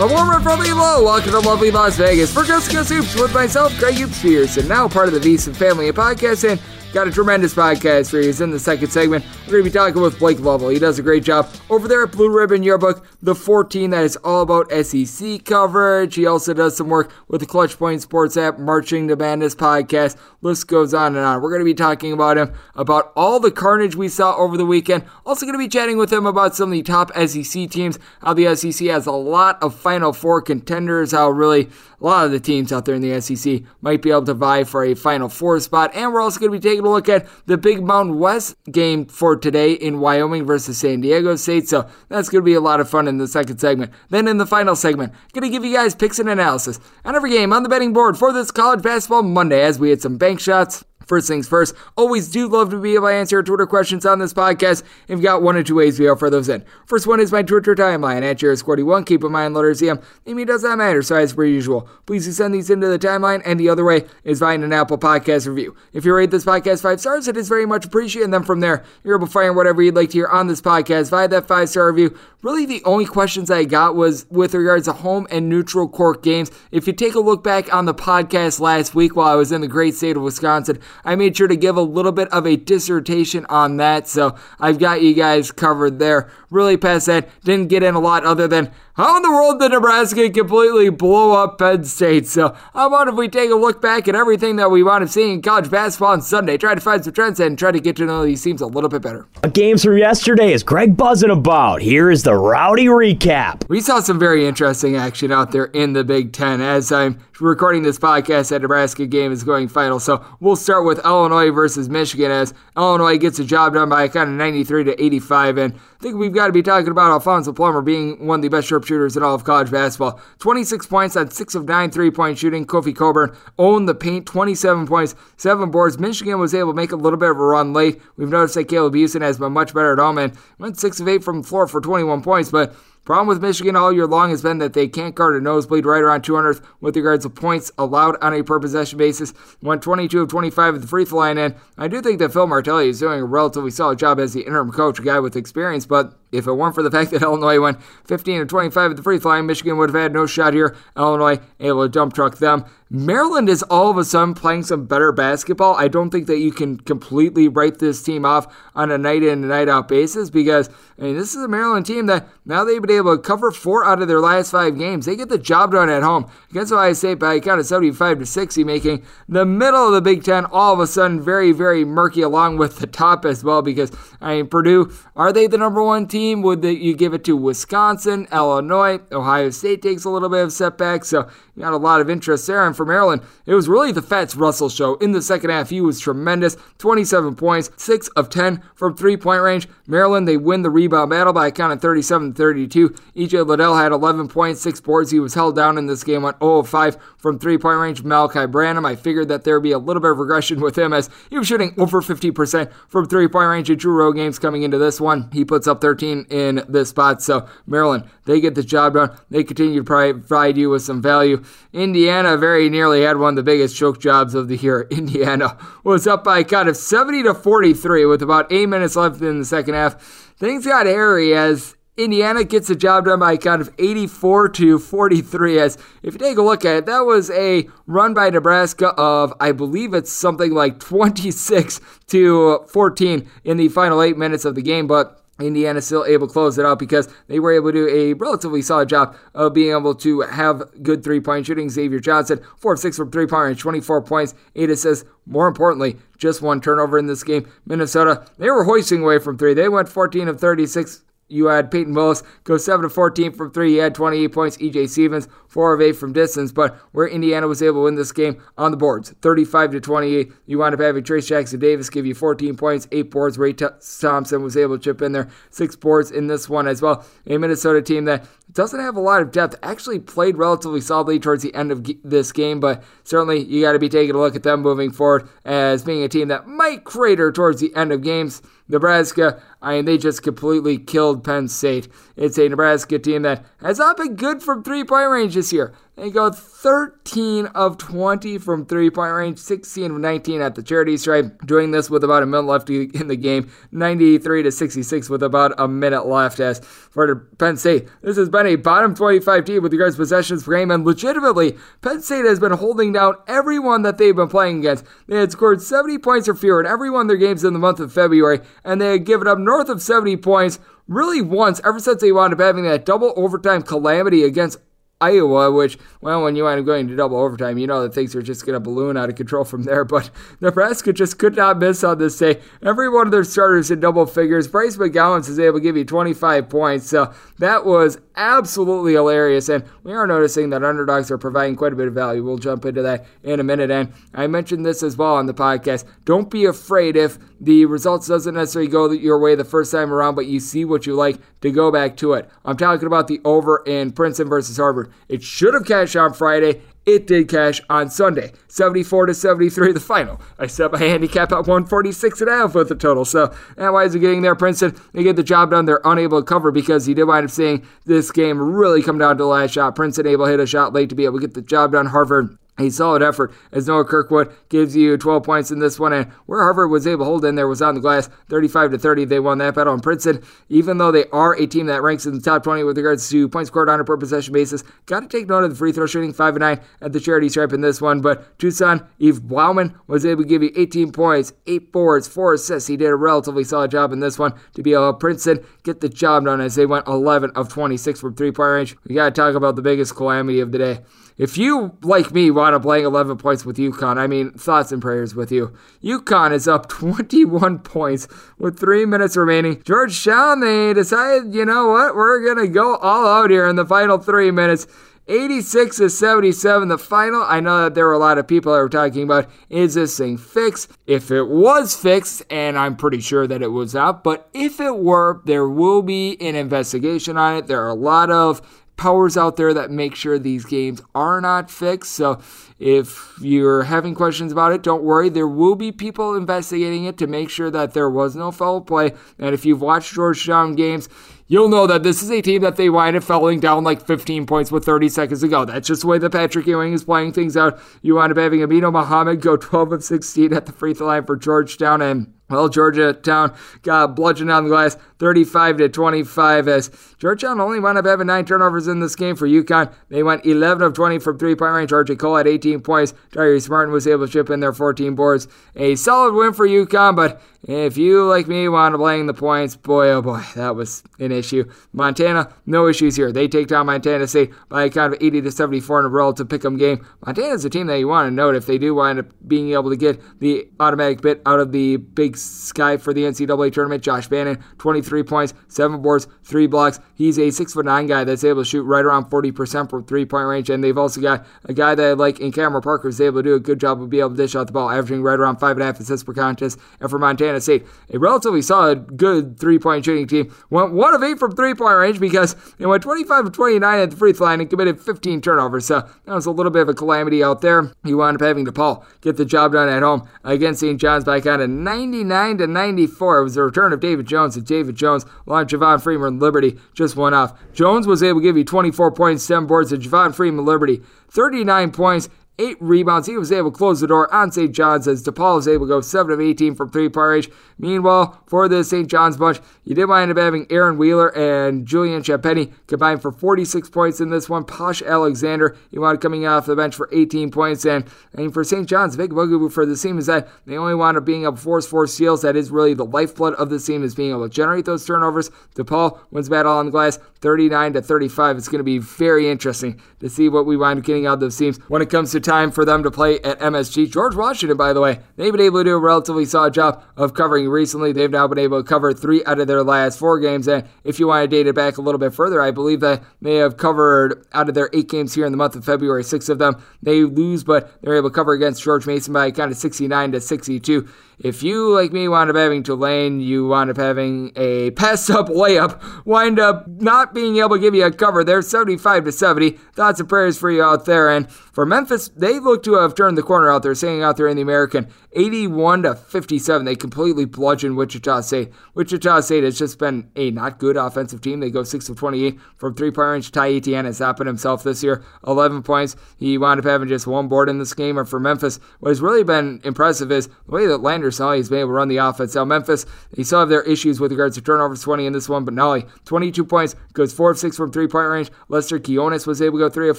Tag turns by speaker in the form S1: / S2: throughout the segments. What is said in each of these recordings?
S1: A warm and friendly hello, welcome to lovely Las Vegas for Coast Coast Hoops with myself, Greg Hoops Peterson, now part of the VSiN family of podcasts, and got a tremendous podcast you. In the second segment, we're going to be talking with Blake Lovell. He does a great job over there at Blue Ribbon Yearbook, the 14 that is all about SEC coverage. He also does some work with the Clutch Point Sports app, Marching to Madness podcast. List goes on and on. We're going to be talking about him, about all the carnage we saw over the weekend. Also going to be chatting with him about some of the top SEC teams, how the SEC has a lot of Final Four contenders, how really a lot of the teams out there in the SEC might be able to vie for a Final Four spot. And we're also going to be taking a look at the Big Mountain West game for today in Wyoming versus San Diego State. So that's going to be a lot of fun in the second segment. Then in the final segment, going to give you guys picks and analysis on every game on the betting board for this college basketball Monday as we hit some bank shots First things first, always do love to be able to answer your Twitter questions on this podcast. If you've got one or two ways we offer those in. First one is my Twitter timeline at JairSquarty1. Keep in mind, letters EM. Name does not matter, so as per usual. Please do send these into the timeline, and the other way is via an Apple Podcast review. If you rate this podcast five stars, it is very much appreciated. And then from there, you're able to find whatever you'd like to hear on this podcast via that five star review. Really, the only questions I got was with regards to home and neutral court games. If you take a look back on the podcast last week while I was in the great state of Wisconsin, I made sure to give a little bit of a dissertation on that. So I've got you guys covered there. Really past that, didn't get in a lot other than how in the world did Nebraska completely blow up Penn State? So, how about if we take a look back at everything that we wound up seeing in college basketball on Sunday, try to find some trends and try to get to know these teams a little bit better.
S2: Games from yesterday is Greg buzzing about. Here is the rowdy recap.
S1: We saw some very interesting action out there in the Big Ten as I'm recording this podcast. That Nebraska game is going final. So, we'll start with Illinois versus Michigan as Illinois gets a job done by a kind of 93 to 85. And I think we've got to be talking about Alfonso Plummer being one of the best sharpshooters in all of college basketball. 26 points on 6 of 9 three point shooting. Kofi Cockburn owned the paint, 27 points, 7 boards. Michigan was able to make a little bit of a run late. We've noticed that Caleb Houstan has been much better at home and went 6 of 8 from the floor for 21 points, but Problem with Michigan all year long has been that they can't guard a nosebleed right around 200th with regards to points allowed on a per possession basis. Went 22 of 25 at the free throw line, and I do think that Phil Martelli is doing a relatively solid job as the interim coach, a guy with experience, but if it weren't for the fact that Illinois went 15 of 25 at the free throw line, Michigan would have had no shot here. Illinois able to dump truck them. Maryland is all of a sudden playing some better basketball. I don't think that you can completely write this team off on a night in and night out basis because I mean this is a Maryland team that now they've been able to cover four out of their last five games. They get the job done at home against Ohio State by a count of 75 to 60, making the middle of the Big Ten all of a sudden very, very murky along with the top as well because I mean Purdue, are they the number one team? Would they, you give it to Wisconsin, Illinois, Ohio State takes a little bit of setback, so you got a lot of interest there. And for Maryland, it was really the Fatts Russell show in the second half. He was tremendous. 27 points, 6 of 10 from three point range. Maryland, they win the rebound battle by a count of 37 32. EJ Liddell had 11 points, 6 boards. He was held down in this game, on 0 of 5 from three point range. Malachi Branham, I figured that there would be a little bit of regression with him as he was shooting over 50% from three point range in true road games coming into this one. He puts up 13 in this spot. So, Maryland, they get the job done. They continue to provide you with some value. Indiana very nearly had one of the biggest choke jobs of the year. Indiana was up by a of 70 to 43 with about eight minutes left in the second half. Things got hairy as Indiana gets the job done by a count of 84 to 43. As if you take a look at it, that was a run by Nebraska of, I believe it's something like 26 to 14 in the final eight minutes of the game. But Indiana still able to close it out because they were able to do a relatively solid job of being able to have good three point shooting. Xavier Johnson, 4 of 6 from three point range, 24 points, 8 assists. More importantly, just one turnover in this game. Minnesota, they were hoisting away from three. They went 14 of 36 you had Peyton Willis go 7 to 14 from 3. He had 28 points. EJ Stephens, 4 of 8 from distance. But where Indiana was able to win this game on the boards, 35 to 28. You wind up having Trayce Jackson Davis give you 14 points, 8 boards. Race Thompson was able to chip in there, 6 boards in this one as well. A Minnesota team that doesn't have a lot of depth. Actually played relatively solidly towards the end of this game, but certainly you got to be taking a look at them moving forward as being a team that might crater towards the end of games. Nebraska, I mean, they just completely killed Penn State. It's a Nebraska team that has not been good from three point range this year. They go 13 of 20 from three point range, 16 of 19 at the charity stripe. Doing this with about a minute left in the game, 93 to 66 with about a minute left. As for Penn State, this has been a bottom 25 team with regards to possessions per game, and legitimately, Penn State has been holding down everyone that they've been playing against. They had scored 70 points or fewer in every one of their games in the month of February, and they had given up north of 70 points really once ever since they wound up having that double overtime calamity against Iowa, which, well, when you wind up going to double overtime, you know that things are just going to balloon out of control from there. But Nebraska just could not miss on this day. Every one of their starters in double figures. Bryce McGowens is able to give you 25 points. So that was absolutely hilarious. And we are noticing that underdogs are providing quite a bit of value. We'll jump into that in a minute. And I mentioned this as well on the podcast. Don't be afraid if the results doesn't necessarily go your way the first time around, but you see what you like to go back to it. I'm talking about the over in Princeton versus Harvard. It should have cashed on Friday. It did cash on Sunday, 74 to 73, the final. I set my handicap at 146 and a half with the total. So, and why is it getting there? Princeton, they get the job done. They're unable to cover because he did wind up seeing this game really come down to the last shot. Princeton able to hit a shot late to be able to get the job done. Harvard a solid effort as Noah Kirkwood gives you 12 points in this one. And where Harvard was able to hold in there was on the glass, 35 to 30. They won that battle. And Princeton, even though they are a team that ranks in the top 20 with regards to points scored on a per possession basis, got to take note of the free throw shooting, 5 and 9 at the charity stripe in this one. But Tucson, Eve Blauman was able to give you 18 points, 8 boards, 4 assists. He did a relatively solid job in this one to be able to Princeton get the job done as they went 11 of 26 from three point range. We got to talk about the biggest calamity of the day. If you, like me, want to playing 11 points with UConn, I mean, thoughts and prayers with you. UConn is up 21 points with three minutes remaining. Georgetown, they decided, you know what, we're going to go all out here in the final three minutes. 86 to 77, the final. I know that there were a lot of people that were talking about is this thing fixed? If it was fixed, and I'm pretty sure that it was not, but if it were, there will be an investigation on it. There are a lot of powers out there that make sure these games are not fixed. So if you're having questions about it, don't worry. There will be people investigating it to make sure that there was no foul play. And if you've watched Georgetown games, you'll know that this is a team that they wind up falling down like 15 points with 30 seconds to go. That's just the way that Patrick Ewing is playing things out. You wind up having Aminu Mohammed go 12 of 16 at the free throw line for Georgetown and well, Georgetown got bludgeoned on the glass 35 to 25 as Georgetown only wound up having nine turnovers in this game for UConn. They went 11 of 20 from three point range. RJ Cole had 18 points. Darius Martin was able to chip in their 14 boards. A solid win for UConn, but if you, like me, want to blame the points, boy, oh boy, that was an issue. Montana, no issues here. They take down Montana State by a count of 80 to 74 in a relative pick'em game. Montana's a team that you want to note if they do wind up being able to get the automatic bit out of the big sky for the NCAA tournament. Josh Bannan, 23 points, 7 boards, 3 blocks. He's a 6'9 guy that's able to shoot right around 40% from three point range. And they've also got a guy that, like in Cameron Parker, is able to do a good job of being able to dish out the ball, averaging right around 5.5 assists per contest. And for Montana State, a relatively solid, good three point shooting team. Went 1 of 8 from three point range because they went 25 of 29 at the free throw line and committed 15 turnovers. So that was a little bit of a calamity out there. He wound up having DePaul get the job done at home against St. John's by a of 99 to 94. It was the return of David Jones, and David Jones, with Javon Freeman-Liberty, just went off. Jones was able to give you 24 points, 7 boards, and Javon Freeman-Liberty, 39 points, eight rebounds. He was able to close the door on St. John's as DePaul was able to go 7 of 18 from three point range. Meanwhile, for the St. John's bunch, you did wind up having Aaron Wheeler and Julian Champagnie combined for 46 points in this one. Posh Alexander, he wound up coming off the bench for 18 points. And, and for St. John's, big bugaboo for the team is that they only wound up being able to force four steals. That is really the lifeblood of the team is being able to generate those turnovers. DePaul wins battle on the glass 39 to 35. It's going to be very interesting to see what we wind up getting out of those teams when it comes to time for them to play at MSG. George Washington, by the way, they've been able to do a relatively solid job of covering recently. They've now been able to cover three out of their last four games. And if you want to date it back a little bit further, I believe that they have covered out of their eight games here in the month of February, six of them they lose, but they're able to cover against George Mason by kind of 69 to 62. If you, like me, wound up having Tulane, you wound up having a pass up layup, wind up not being able to give you a cover. They're 75 to 70. Thoughts and prayers for you out there. And for Memphis, they look to have turned the corner out there, staying out there in the American 81 to 57. They completely bludgeoned Wichita State. Wichita State has just been a not good offensive team. They go 6 of 28 from three point range. Ty Etienne has happened himself this year, 11 points. He wound up having just one board in this game. And for Memphis, what has really been impressive is the way that Landers Nolley oh, has been able to run the offense. Now, Memphis, they still have their issues with regards to turnovers, 20 in this one, but Nolley, 22 points, goes 4 of 6 from three point range. Lester Quinones was able to go 3 of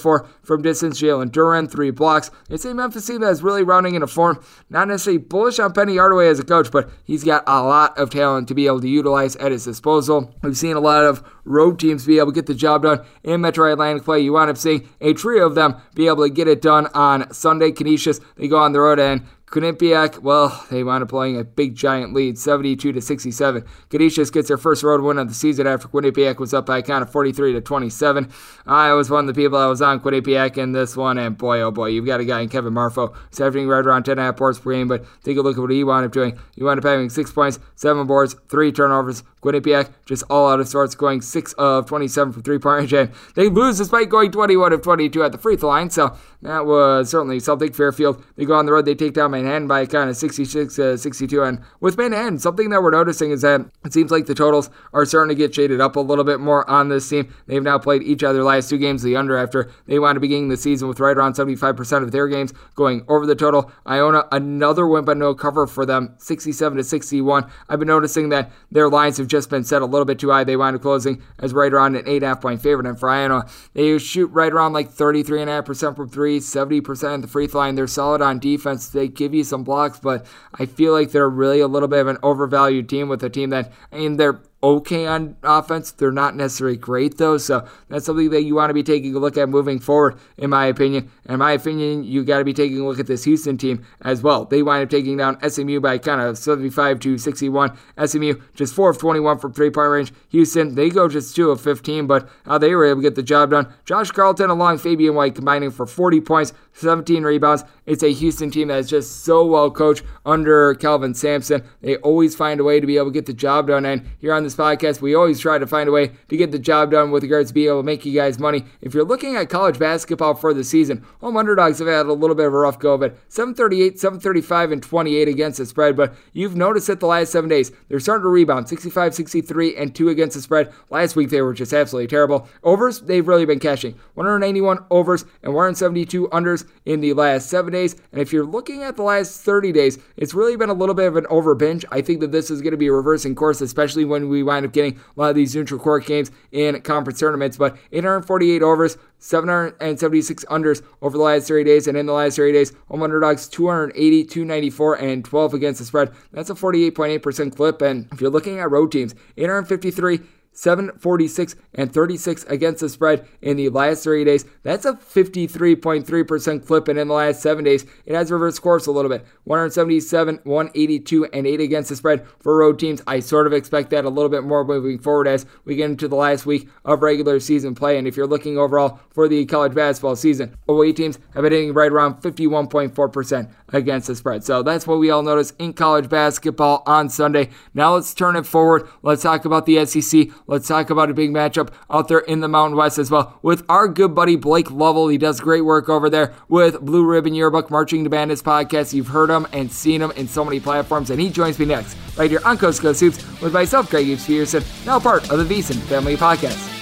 S1: 4 from distance. Jalen Duren, 3 blocks. It's a Memphis team that is really rounding into form. Not necessarily bullish on Penny Hardaway as a coach, but he's got a lot of talent to be able to utilize at his disposal. We've seen a lot of road teams be able to get the job done in Metro Atlantic play. You wind up seeing a trio of them be able to get it done on Sunday. Canisius, they go on the road and Quinnipiac, well, they wound up playing a big giant lead, 72 to 67. Canisius gets their first road win of the season after Quinnipiac was up by a count of 43 to 27. I was one of the people that was on Quinnipiac in this one, and boy, oh boy, you've got a guy in Kevin Marfo who's averaging right around 10 and a half boards per game, but take a look at what he wound up doing. He wound up having six points, seven boards, three turnovers. Quinnipiac just all out of sorts, going 6 of 27 from three point range, and they lose despite going 21 of 22 at the free throw line, so that was certainly something. Fairfield, they go on the road, they take down Manhattan by kind of 66 uh, 62. And with Manhattan, something that we're noticing is that it seems like the totals are starting to get shaded up a little bit more on this team. They've now played each other last two games the under after they wound up beginning the season with right around 75% of their games going over the total. Iona, another win but no cover for them, 67 to 61. I've been noticing that their lines have just been set a little bit too high. They wind up closing as right around an 8.5 point favorite. And for Iona, they shoot right around like 33.5% from three, 70% at the free throw line. They're solid on defense. They give you some blocks, but I feel like they're really a little bit of an overvalued team with a team that, I mean, they're okay on offense. They're not necessarily great though, so that's something that you want to be taking a look at moving forward, in my opinion. In my opinion, you got to be taking a look at this Houston team as well. They wind up taking down SMU by kind of 75 to 61. SMU just 4 of 21 from three point range. Houston, they go just 2 of 15, but they were able to get the job done. Josh Carlton along Fabian White combining for 40 points, 17 rebounds. It's a Houston team that is just so well coached under Kelvin Sampson. They always find a way to be able to get the job done. And here on this podcast, we always try to find a way to get the job done with regards to being able to make you guys money. If you're looking at college basketball for the season, home underdogs have had a little bit of a rough go it. 738, 735, and 28 against the spread. But you've noticed that the last seven days, they're starting to rebound 65, 63, and 2 against the spread. Last week, they were just absolutely terrible. Overs, they've really been cashing 191 overs and 172 unders in the last seven days. And if you're looking at the last 30 days, it's really been a little bit of an over binge. I think that this is going to be reversing course, especially when we wind up getting a lot of these neutral court games in conference tournaments. But 848 overs, 776 unders over the last 30 days, and in the last 30 days, home underdogs 280, 294, and 12 against the spread. That's a 48.8% clip. And if you're looking at road teams, 853. 746 and 36 against the spread in the last 30 days. That's a 53.3% clip, and in the last seven days, it has reversed course a little bit. 177, 182, and 8 against the spread for road teams. I sort of expect that a little bit more moving forward as we get into the last week of regular season play. And if you're looking overall for the college basketball season, away teams have been hitting right around 51.4% against the spread. So that's what we all notice in college basketball on Sunday. Now let's turn it forward. Let's talk about the SEC. Let's talk about a big matchup out there in the Mountain West as well with our good buddy Blake Lovell. He does great work over there with Blue Ribbon Yearbook Marching to Madness podcast. You've heard him and seen him in so many platforms, and he joins me next right here on Coast Coast Hoops with myself, Greg Hoops Peterson, now part of the VSiN Family Podcast.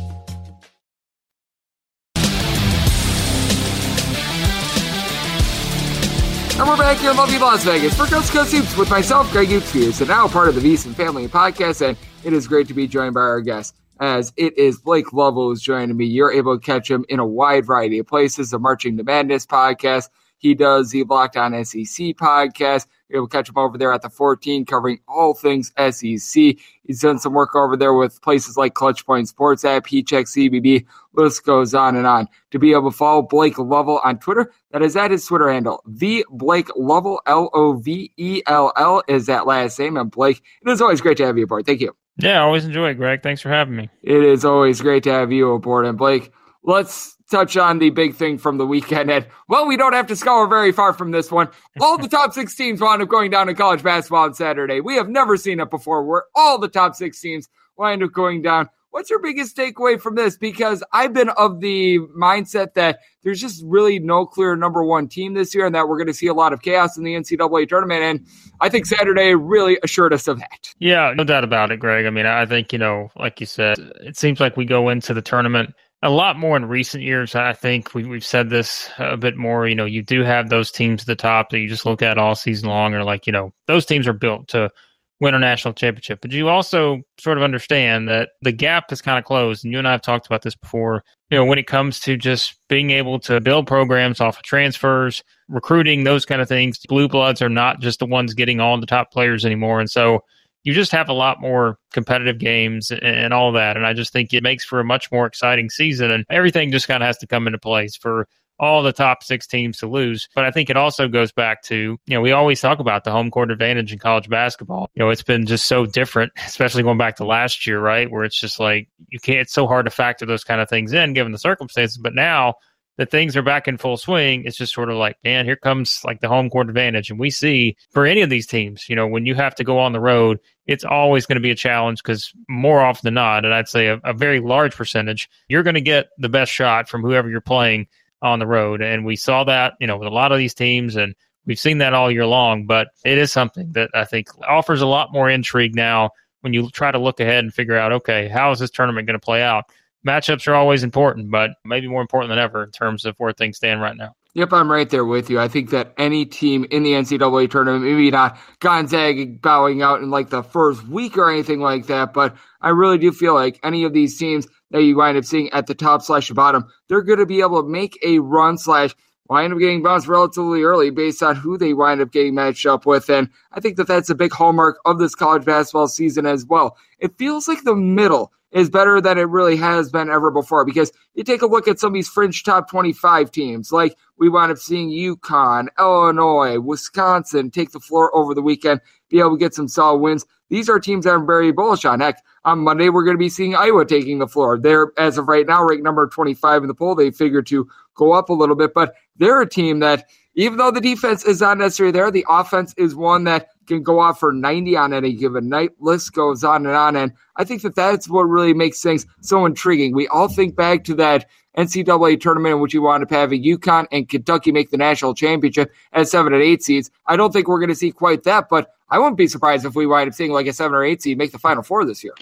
S1: And we're back here in lovely Las Vegas for Coast Coast Hoops with myself, Greg Hoops and now part of the VSiN Family Podcast. And it is great to be joined by our guest, as it is Blake Lovell who's joining me. You're able to catch him in a wide variety of places. The Marching to Madness podcast. He does the Locked On SEC podcast. You're able to catch him over there at the 14, covering all things SEC. He's done some work over there with places like Clutch Point Sports app, Heat Check CBB. List goes on and on. To be able to follow Blake Lovell on Twitter, that is at his Twitter handle. The Blake Lovell, L O V E L L, is that last name. And Blake, it is always great to have you aboard. Thank you.
S3: Yeah, always enjoy it, Greg. Thanks for having me.
S1: It is always great to have you aboard. And Blake, let's touch on the big thing from the weekend. And well, we don't have to scour very far from this one. All the top six teams wound up going down in college basketball on Saturday. We have never seen it before where all the top six teams wind up going down. What's your biggest takeaway from this? Because I've been of the mindset that there's just really no clear number one team this year and that we're going to see a lot of chaos in the NCAA tournament. And I think Saturday really assured us of that.
S3: Yeah, no doubt about it, Greg. I mean, I think, you know, like you said, it seems like we go into the tournament a lot more in recent years. I think we, we've said this a bit more. You know, you do have those teams at the top that you just look at all season long, or like, you know, those teams are built to win a national championship. But you also sort of understand that the gap is kind of closed. And you and I have talked about this before. You know, when it comes to just being able to build programs off of transfers, recruiting, those kind of things, blue bloods are not just the ones getting all the top players anymore. And so, you just have a lot more competitive games and all that. And I just think it makes for a much more exciting season. And everything just kind of has to come into place for all the top six teams to lose. But I think it also goes back to, you know, we always talk about the home court advantage in college basketball. You know, it's been just so different, especially going back to last year, right? Where it's just like you can't, it's so hard to factor those kind of things in given the circumstances. But now, that things are back in full swing, it's just sort of like, man, here comes like the home court advantage. And we see for any of these teams, you know, when you have to go on the road, it's always going to be a challenge because more often than not, and I'd say a, a very large percentage, you're going to get the best shot from whoever you're playing on the road. And we saw that, you know, with a lot of these teams and we've seen that all year long, but it is something that I think offers a lot more intrigue now when you try to look ahead and figure out, okay, how is this tournament going to play out? Matchups are always important, but maybe more important than ever in terms of where things stand right now.
S1: Yep, I'm right there with you. I think that any team in the NCAA tournament, maybe not Gonzaga bowing out in like the first week or anything like that, but I really do feel like any of these teams that you wind up seeing at the top slash bottom, they're going to be able to make a run slash wind up getting bounced relatively early based on who they wind up getting matched up with. And I think that that's a big hallmark of this college basketball season as well. It feels like the middle is better than it really has been ever before. Because you take a look at some of these fringe top 25 teams, like we wound up seeing UConn, Illinois, Wisconsin take the floor over the weekend, be able to get some solid wins. These are teams that I'm very bullish on. Heck, on Monday, we're going to be seeing Iowa taking the floor. They're, as of right now, ranked number 25 in the poll. They figure to go up a little bit, but they're a team that, even though the defense is not necessarily there, the offense is one that can go off for 90 on any given night. List goes on and on. And I think that that's what really makes things so intriguing. We all think back to that NCAA tournament in which you wound up having UConn and Kentucky make the national championship as seven and eight seeds. I don't think we're going to see quite that, but I wouldn't be surprised if we wind up seeing like a seven or eight seed make the final four this year.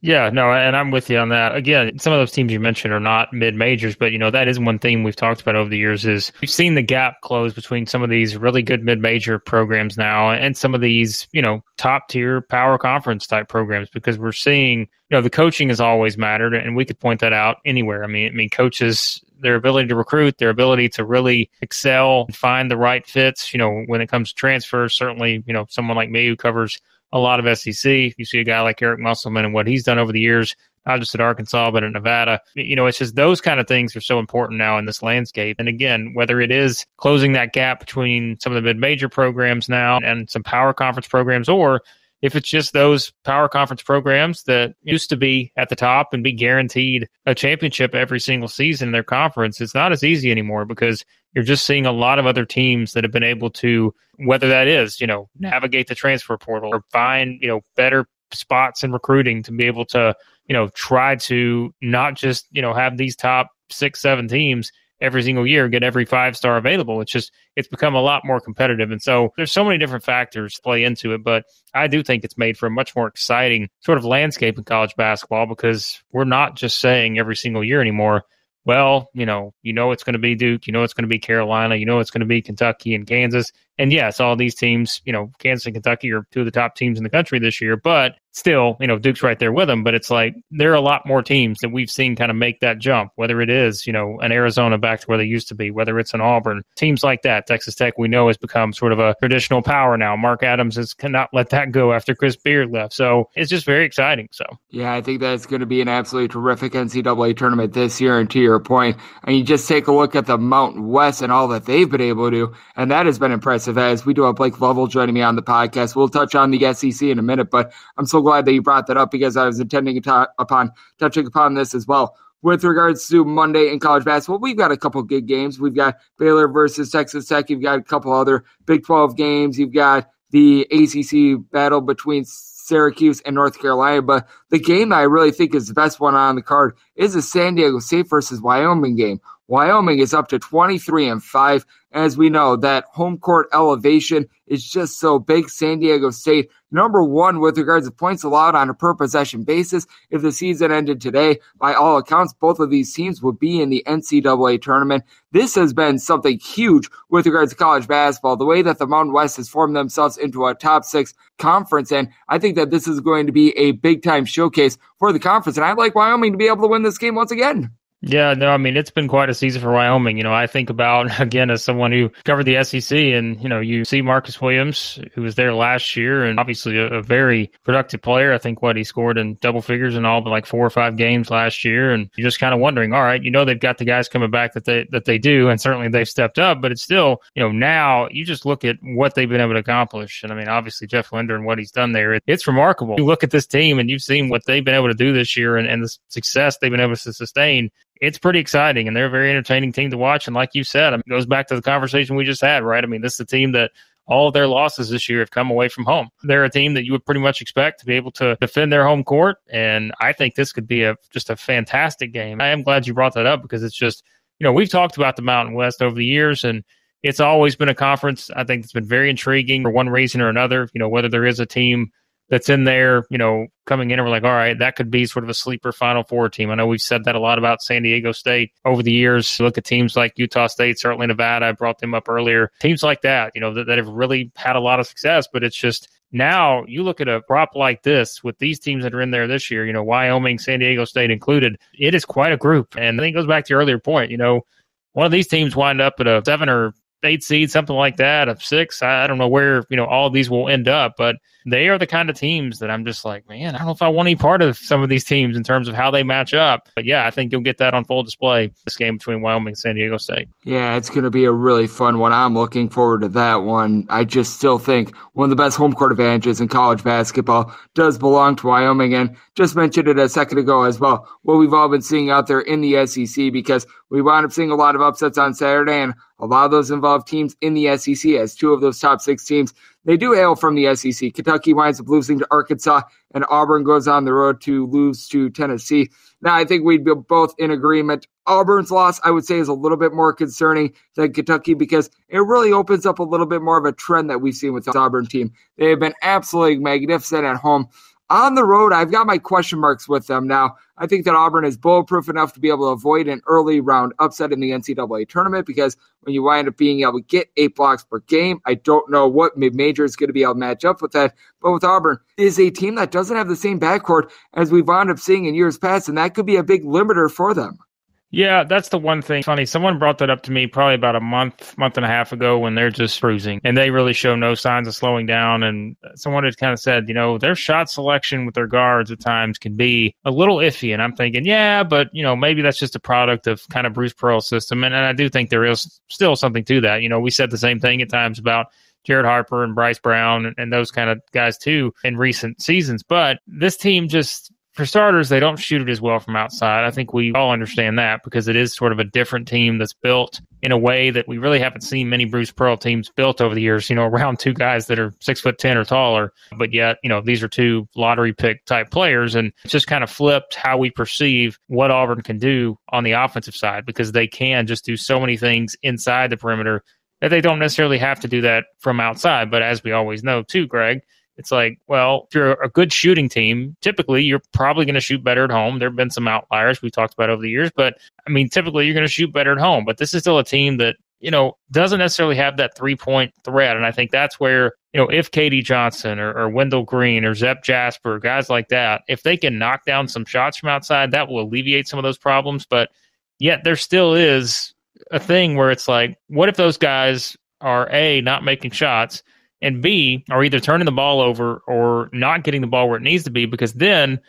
S3: Yeah, no, and I'm with you on that. Again, some of those teams you mentioned are not mid majors, but you know that is one thing we've talked about over the years is we've seen the gap close between some of these really good mid major programs now and some of these you know top tier power conference type programs because we're seeing you know the coaching has always mattered, and we could point that out anywhere. I mean, I mean coaches their ability to recruit, their ability to really excel, find the right fits. You know, when it comes to transfers, certainly you know someone like me who covers a lot of SEC. You see a guy like Eric Musselman and what he's done over the years, not just at Arkansas, but at Nevada. You know, it's just those kind of things are so important now in this landscape. And again, whether it is closing that gap between some of the mid major programs now and some power conference programs, or if it's just those power conference programs that used to be at the top and be guaranteed a championship every single season in their conference, it's not as easy anymore because you're just seeing a lot of other teams that have been able to, whether that is, you know, navigate the transfer portal or find, you know, better spots in recruiting to be able to, you know, try to not just, you know, have these top six, seven teams every single year, get every five star available. It's just it's become a lot more competitive, and so there's so many different factors play into it. But I do think it's made for a much more exciting sort of landscape in college basketball because we're not just saying every single year anymore. Well, you know, you know it's going to be Duke, you know it's going to be Carolina, you know it's going to be Kentucky and Kansas, and yes, all these teams, you know, Kansas and Kentucky are two of the top teams in the country this year, but still, you know, Duke's right there with them. But it's like there are a lot more teams that we've seen kind of make that jump, whether it is, you know, an Arizona back to where they used to be, whether it's an Auburn, teams like that. Texas Tech, we know, has become sort of a traditional power now. Mark Adams has cannot let that go after Chris Beard left. So it's just very exciting. So,
S1: yeah, I think that's going to be an absolutely terrific NCAA tournament this year. And to your point, and you just take a look at the Mountain West and all that they've been able to do, and that has been impressive as we do have Blake Lovell joining me on the podcast. We'll touch on the SEC in a minute, but I'm so glad that you brought that up because I was intending to upon touching upon this as well. With regards to Monday in college basketball, we've got a couple good games. We've got Baylor versus Texas Tech. You've got a couple other Big 12 games. You've got the ACC battle between Syracuse and North Carolina. But the game I really think is the best one on the card is the San Diego State versus Wyoming game. Wyoming is up to 23 and 5. As we know, that home court elevation is just so big. San Diego State, number one with regards to points allowed on a per possession basis. If the season ended today, by all accounts, both of these teams would be in the NCAA tournament. This has been something huge with regards to college basketball. The way that the Mountain West has formed themselves into a top six conference. And I think that this is going to be a big time showcase for the conference. And I'd like Wyoming to be able to win this game once again.
S3: Yeah, no, I mean it's been quite a season for Wyoming. You know, I think about again as someone who covered the SEC, and you know, you see Marcus Williams, who was there last year, and obviously a, a, very productive player. I think what he scored in double figures in all but like four or five games last year, and you're just kind of wondering, all right, you know, they've got the guys coming back that they that they do, and certainly they've stepped up, but it's still, you know, now you just look at what they've been able to accomplish, and I mean, obviously Jeff Linder and what he's done there, it, it's remarkable. You look at this team, and you've seen what they've been able to do this year, and, and the success they've been able to sustain it's pretty exciting and they're a very entertaining team to watch. And like you said, it goes back to the conversation we just had, right? I mean, this is a team that all of their losses this year have come away from home. They're a team that you would pretty much expect to be able to defend their home court. And I think this could be a just a fantastic game. I am glad you brought that up because it's just, you know, we've talked about the Mountain West over the years and it's always been a conference. I think it's been very intriguing for one reason or another, you know, whether there is a team that's in there, you know, coming in and we're like, all right, that could be sort of a sleeper Final Four team. I know we've said that a lot about San Diego State over the years. Look at teams like Utah State, certainly Nevada. I brought them up earlier. Teams like that, you know, that, that have really had a lot of success, but it's just now you look at a prop like this with these teams that are in there this year, you know, Wyoming, San Diego State included, it is quite a group. And I think it goes back to your earlier point, you know, one of these teams wind up at a seven or eight seed, something like that, of six. I don't know where, you know, all these will end up, but they are the kind of teams that I'm just like, man, I don't know if I want any part of some of these teams in terms of how they match up. But yeah, I think you'll get that on full display this game between Wyoming and San Diego State.
S1: Yeah, it's going to be a really fun one. I'm looking forward to that one. I just still think one of the best home court advantages in college basketball does belong to Wyoming. And just mentioned it a second ago as well. What we've all been seeing out there in the SEC because we wound up seeing a lot of upsets on Saturday and A lot of those involve teams in the SEC, as two of those top six teams, they do hail from the SEC. Kentucky winds up losing to Arkansas, and Auburn goes on the road to lose to Tennessee. Now, I think we'd be both in agreement. Auburn's loss, I would say, is a little bit more concerning than Kentucky because it really opens up a little bit more of a trend that we've seen with the Auburn team. They have been absolutely magnificent at home. On the road, I've got my question marks with them now. I think that Auburn is bulletproof enough to be able to avoid an early round upset in the NCAA tournament because when you wind up being able to get eight blocks per game, I don't know what mid major is going to be able to match up with that. But with Auburn, is a team that doesn't have the same backcourt as we've wound up seeing in years past, and that could be a big limiter for them.
S3: Yeah, that's the one thing. Funny, someone brought that up to me probably about a month, month and a half ago when they're just cruising and they really show no signs of slowing down. And someone had kind of said, you know, their shot selection with their guards at times can be a little iffy. And I'm thinking, yeah, but, you know, maybe that's just a product of kind of Bruce Pearl's system. And, and I do think there is still something to that. You know, we said the same thing at times about Jared Harper and Bryce Brown and, and those kind of guys too in recent seasons. But this team just for starters, they don't shoot it as well from outside. I think we all understand that because it is sort of a different team that's built in a way that we really haven't seen many Bruce Pearl teams built over the years, you know, around two guys that are six foot 10 or taller. But yet, you know, these are two lottery pick type players. And it's just kind of flipped how we perceive what Auburn can do on the offensive side because they can just do so many things inside the perimeter that they don't necessarily have to do that from outside. But as we always know, too, Greg, it's like, well, if you're a good shooting team, typically you're probably going to shoot better at home. There have been some outliers we've talked about over the years, but I mean, typically you're going to shoot better at home. But this is still a team that, you know, doesn't necessarily have that three point threat. And I think that's where, you know, if KD Johnson or, or Wendell Green or Zep Jasper, guys like that, if they can knock down some shots from outside, that will alleviate some of those problems. But yet there still is a thing where it's like, what if those guys are A, not making shots? And B are either turning the ball over or not getting the ball where it needs to be because then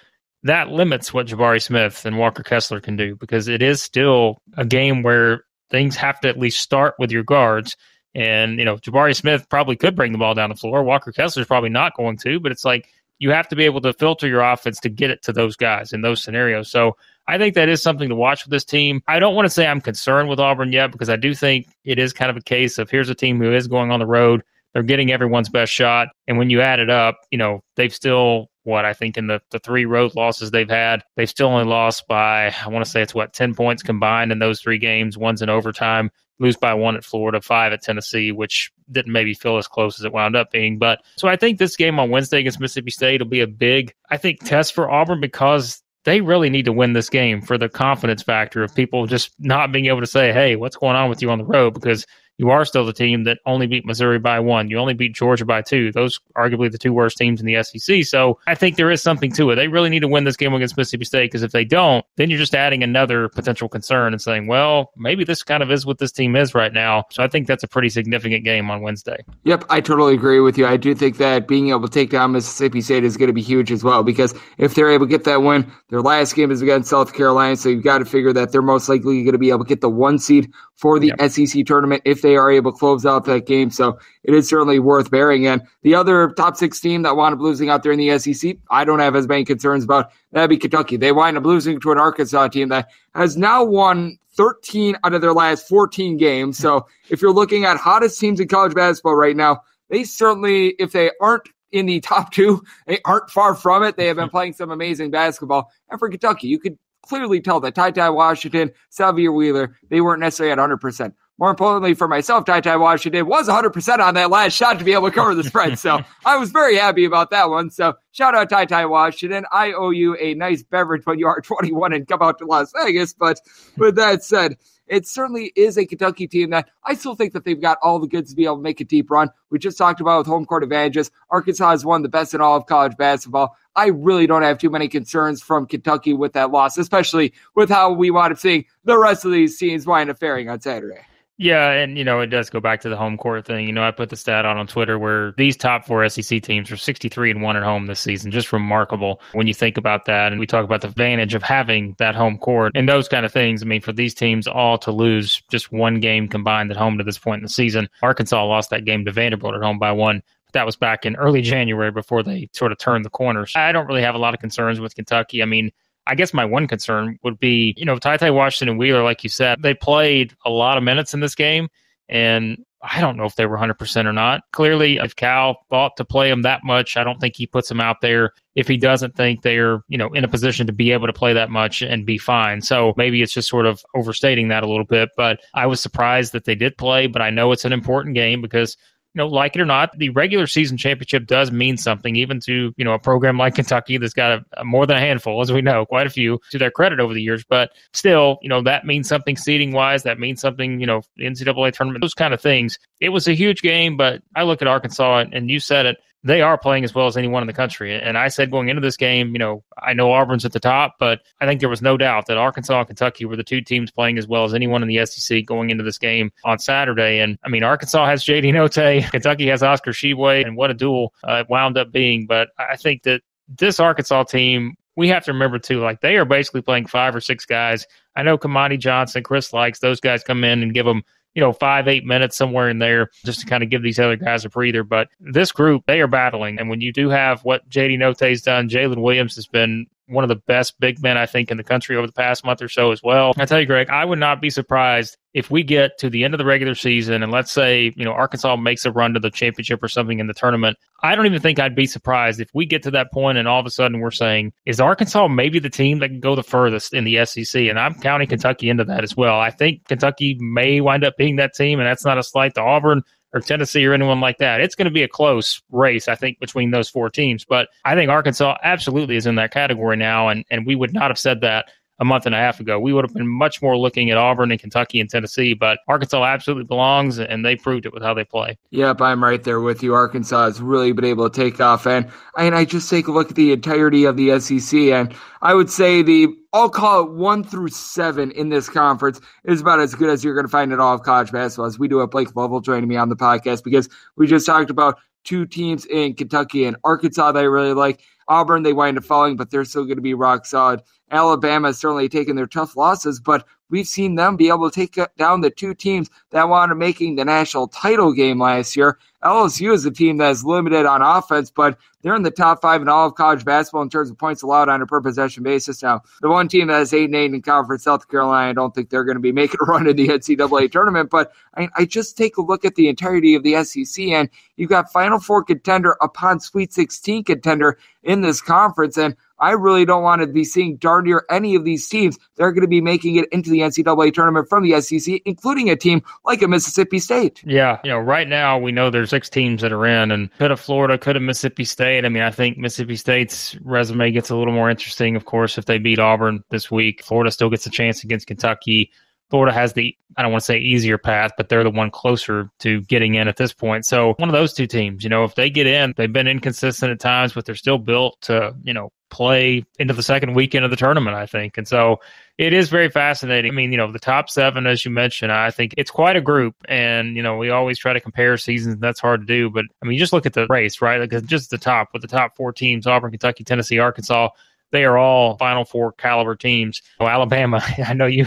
S3: that limits what Jabari Smith and Walker Kessler can do because it is still a game where things have to at least start with your guards. And, you know, Jabari Smith probably could bring the ball down the floor. Walker Kessler is probably not going to, but it's like you have to be able to filter your offense to get it to those guys in those scenarios. So I think that is something to watch with this team. I don't want to say I'm concerned with Auburn yet because I do think it is kind of a case of here's a team who is going on the road they're getting everyone's best shot. And when you add it up, you know, they've still, what I think in the, the three road losses they've had, they've still only lost by, I want to say it's what, 10 points combined in those three games. One's in overtime, lose by one at Florida, five at Tennessee, which didn't maybe feel as close as it wound up being. But so I think this game on Wednesday against Mississippi State will be a big, I think, test for Auburn because they really need to win this game for the confidence factor of people just not being able to say, hey, what's going on with you on the road? Because you are still the team that only beat Missouri by one. You only beat Georgia by two. Those arguably the two worst teams in the SEC. So I think there is something to it. They really need to win this game against Mississippi State because if they don't, then you're just adding another potential concern and saying, well, maybe this kind of is what this team is right now. So I think that's a pretty significant game on Wednesday.
S1: Yep, I totally agree with you. I do think that being able to take down Mississippi State is going to be huge as well because if they're able to get that win, their last game is against South Carolina. So you've got to figure that they're most likely going to be able to get the one seed for the yep. SEC tournament if they are able to close out that game. So it is certainly worth bearing. And the other top six team that wound up losing out there in the SEC, I don't have as many concerns about. That'd be Kentucky. They wind up losing to an Arkansas team that has now won 13 out of their last 14 games. So if you're looking at hottest teams in college basketball right now, they certainly, if they aren't in the top two, they aren't far from it. They have been playing some amazing basketball. And for Kentucky, you could clearly tell that Ty Ty Washington, Sahvir Wheeler, they weren't necessarily at 100%. More importantly for myself, Ty Ty Washington was 100% on that last shot to be able to cover the spread. So I was very happy about that one. So shout out Ty Ty Washington. I owe you a nice beverage when you are 21 and come out to Las Vegas. But with that said, it certainly is a Kentucky team that I still think that they've got all the goods to be able to make a deep run. We just talked about with home court advantages. Arkansas is one of the best in all of college basketball. I really don't have too many concerns from Kentucky with that loss, especially with how we wound up seeing the rest of these teams wind up faring on Saturday.
S3: Yeah, and you know it does go back to the home court thing. You know, I put the stat out on Twitter where these top four SEC teams are 63 and one at home this season. Just remarkable when you think about that. And we talk about the advantage of having that home court and those kind of things. I mean, for these teams all to lose just one game combined at home to this point in the season, Arkansas lost that game to Vanderbilt at home by one. That was back in early January before they sort of turned the corners. I don't really have a lot of concerns with Kentucky. I mean, I guess my one concern would be, you know, Ty Ty Washington and Wheeler, like you said, they played a lot of minutes in this game. And I don't know if they were 100% or not. Clearly, if Cal thought to play him that much, I don't think he puts him out there if he doesn't think they're, you know, in a position to be able to play that much and be fine. So maybe it's just sort of overstating that a little bit, but I was surprised that they did play, but I know it's an important game because you know, like it or not, the regular season championship does mean something, even to you know a program like Kentucky that's got a, a more than a handful, as we know, quite a few to their credit over the years. But still, you know, that means something seating wise. That means something, you know, NCAA tournament, those kind of things. It was a huge game, but I look at Arkansas, and, and you said it they are playing as well as anyone in the country. And I said going into this game, you know, I know Auburn's at the top, but I think there was no doubt that Arkansas and Kentucky were the two teams playing as well as anyone in the SEC going into this game on Saturday. And I mean, Arkansas has JD Notae, Kentucky has Oscar Tshiebwe, and what a duel uh, it wound up being. But I think that this Arkansas team, we have to remember too, like they are basically playing five or six guys. I know Kamani Johnson, Chris Lykes those guys come in and give them you know, five, eight minutes somewhere in there just to kind of give these other guys a breather. But this group, they are battling. And when you do have what JD Notae's done, Jaylin Williams has been one of the best big men, I think, in the country over the past month or so as well. I tell you, Greg, I would not be surprised if we get to the end of the regular season and let's say, you know, Arkansas makes a run to the championship or something in the tournament. I don't even think I'd be surprised if we get to that point and all of a sudden we're saying, is Arkansas maybe the team that can go the furthest in the SEC? And I'm counting Kentucky into that as well. I think Kentucky may wind up being that team, and that's not a slight to Auburn or Tennessee or anyone like that. It's going to be a close race, I think, between those four teams. But I think Arkansas absolutely is in that category now, and, and we would not have said that a month and a half ago. We would have been much more looking at Auburn and Kentucky and Tennessee, but Arkansas absolutely belongs, and they proved it with how they play.
S1: Yep, I'm right there with you. Arkansas has really been able to take off, and and I just take a look at the entirety of the SEC, and I would say the I'll call it one through seven in this conference is about as good as you're going to find in all of college basketball. As we do have Blake Lovell joining me on the podcast because we just talked about two teams in Kentucky and Arkansas that I really like. Auburn, they wind up falling, but they're still going to be rock solid. Alabama has certainly taken their tough losses, but we've seen them be able to take down the two teams that up making the national title game last year. LSU is a team that is limited on offense, but they're in the top five in all of college basketball in terms of points allowed on a per possession basis. Now, the one team that is eight and eight in conference, South Carolina, I don't think they're going to be making a run in the NCAA tournament. But I, I just take a look at the entirety of the SEC, and you've got Final Four contender upon Sweet 16 contender in this conference, and I really don't want to be seeing darn near any of these teams that are going to be making it into the NCAA tournament from the SEC, including a team like a Mississippi State.
S3: Yeah, you know, right now we know there's six teams that are in, and could have Florida, could have Mississippi State. I mean, I think Mississippi State's resume gets a little more interesting, of course, if they beat Auburn this week. Florida still gets a chance against Kentucky. Florida has the, I don't want to say easier path, but they're the one closer to getting in at this point. So one of those two teams, you know, if they get in, they've been inconsistent at times, but they're still built to, you know, play into the second weekend of the tournament, I think. And so it is very fascinating. I mean, you know, the top seven, as you mentioned, I think it's quite a group. And, you know, we always try to compare seasons. And that's hard to do. But I mean, just look at the race, right? Like just the top with the top four teams Auburn, Kentucky, Tennessee, Arkansas. They are all Final Four caliber teams. Oh, Alabama, I know you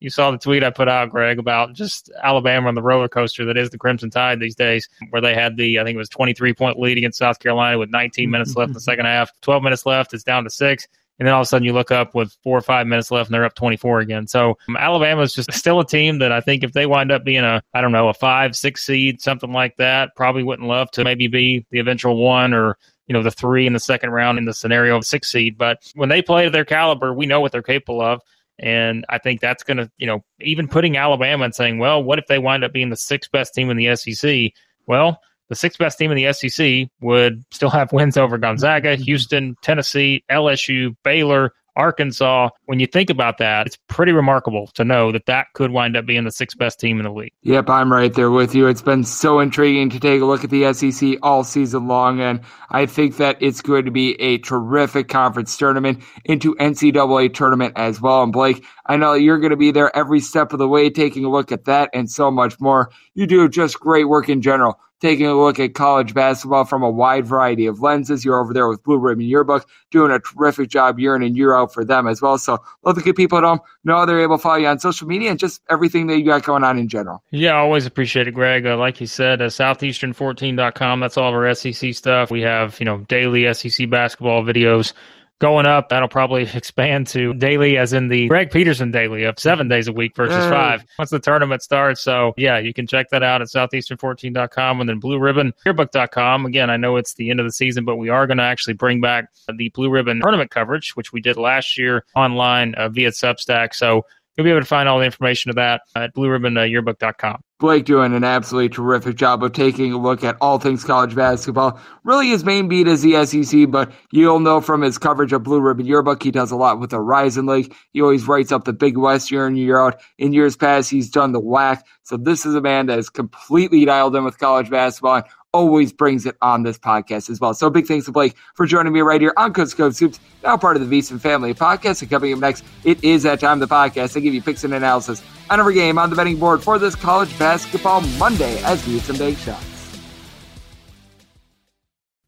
S3: you saw the tweet I put out, Greg, about just Alabama on the roller coaster that is the Crimson Tide these days, where they had the I think it was 23 point lead against South Carolina with 19 minutes left in the second half, 12 minutes left, it's down to six. And then all of a sudden you look up with four or five minutes left and they're up 24 again. So um, Alabama is just still a team that I think if they wind up being a, I don't know, a five, six seed, something like that, probably wouldn't love to maybe be the eventual one or you know, the three in the second round in the scenario of six seed. But when they play to their caliber, we know what they're capable of. And I think that's going to, you know, even putting Alabama and saying, well, what if they wind up being the sixth best team in the SEC? Well, the sixth best team in the SEC would still have wins over Gonzaga, mm-hmm. Houston, Tennessee, LSU, Baylor, Arkansas, when you think about that, it's pretty remarkable to know that that could wind up being the sixth best team in the league.
S1: Yep, I'm right there with you. It's been so intriguing to take a look at the SEC all season long, and I think that it's going to be a terrific conference tournament into NCAA tournament as well. And Blake, I know you're going to be there every step of the way, taking a look at that and so much more. You do just great work in general taking a look at college basketball from a wide variety of lenses. You're over there with Blue Ribbon Yearbook, doing a terrific job year in and year out for them as well. So love the good people at home. Know they're able to follow you on social media and just everything that you got going on in general.
S3: Yeah, I always appreciate it, Greg. Uh, like you said, uh, southeastern14.com. That's all of our SEC stuff. We have, you know, daily SEC basketball videos going up. That'll probably expand to daily, as in the Greg Peterson daily of seven days a week versus five once the tournament starts. So, yeah, you can check that out at southeastern14.com and then Blue Ribbon yearbook.com. Again, I know it's the end of the season, but we are going to actually bring back the Blue Ribbon tournament coverage, which we did last year online uh, via Substack. So, you'll be able to find all the information of that at blueribbonyearbook.com.
S1: Blake doing an absolutely terrific job of taking a look at all things college basketball. Really, his main beat is the SEC, but you'll know from his coverage of Blue Ribbon Yearbook, he does a lot with the Horizon League. He always writes up the Big West year in, year out. In years past, he's done the WAC. So this is a man that is completely dialed in with college basketball and always brings it on this podcast as well. So big thanks to Blake for joining me right here on Coast to Coast Hoops, now part of the VSiN family podcast. And coming up next, it is that time of the podcast. I give you picks and analysis on every game on the betting board for this college basketball Monday as some big shots.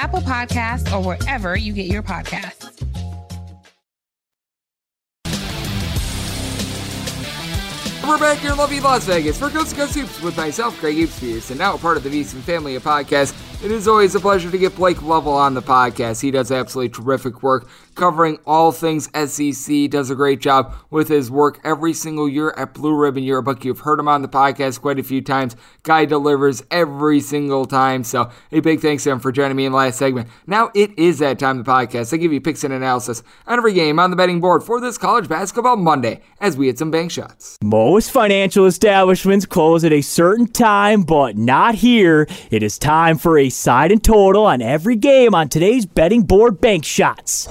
S4: Apple Podcasts, or wherever you get your podcasts.
S1: We're back here in lovely Las Vegas for Coast to with myself, Craig Hoops and now part of the VSiN family of podcasts. It is always a pleasure to get Blake Lovell on the podcast. He does absolutely terrific work covering all things SEC. Does a great job with his work every single year at Blue Ribbon Yearbook. You've heard him on the podcast quite a few times. Guy delivers every single time. So a big thanks to him for joining me in the last segment. Now it is that time of the podcast. I give you picks and analysis on every game on the betting board for this college basketball Monday as we hit some bank shots.
S2: Most financial establishments close at a certain time, but not here. It is time for a side and total on every game on today's betting board bank shots.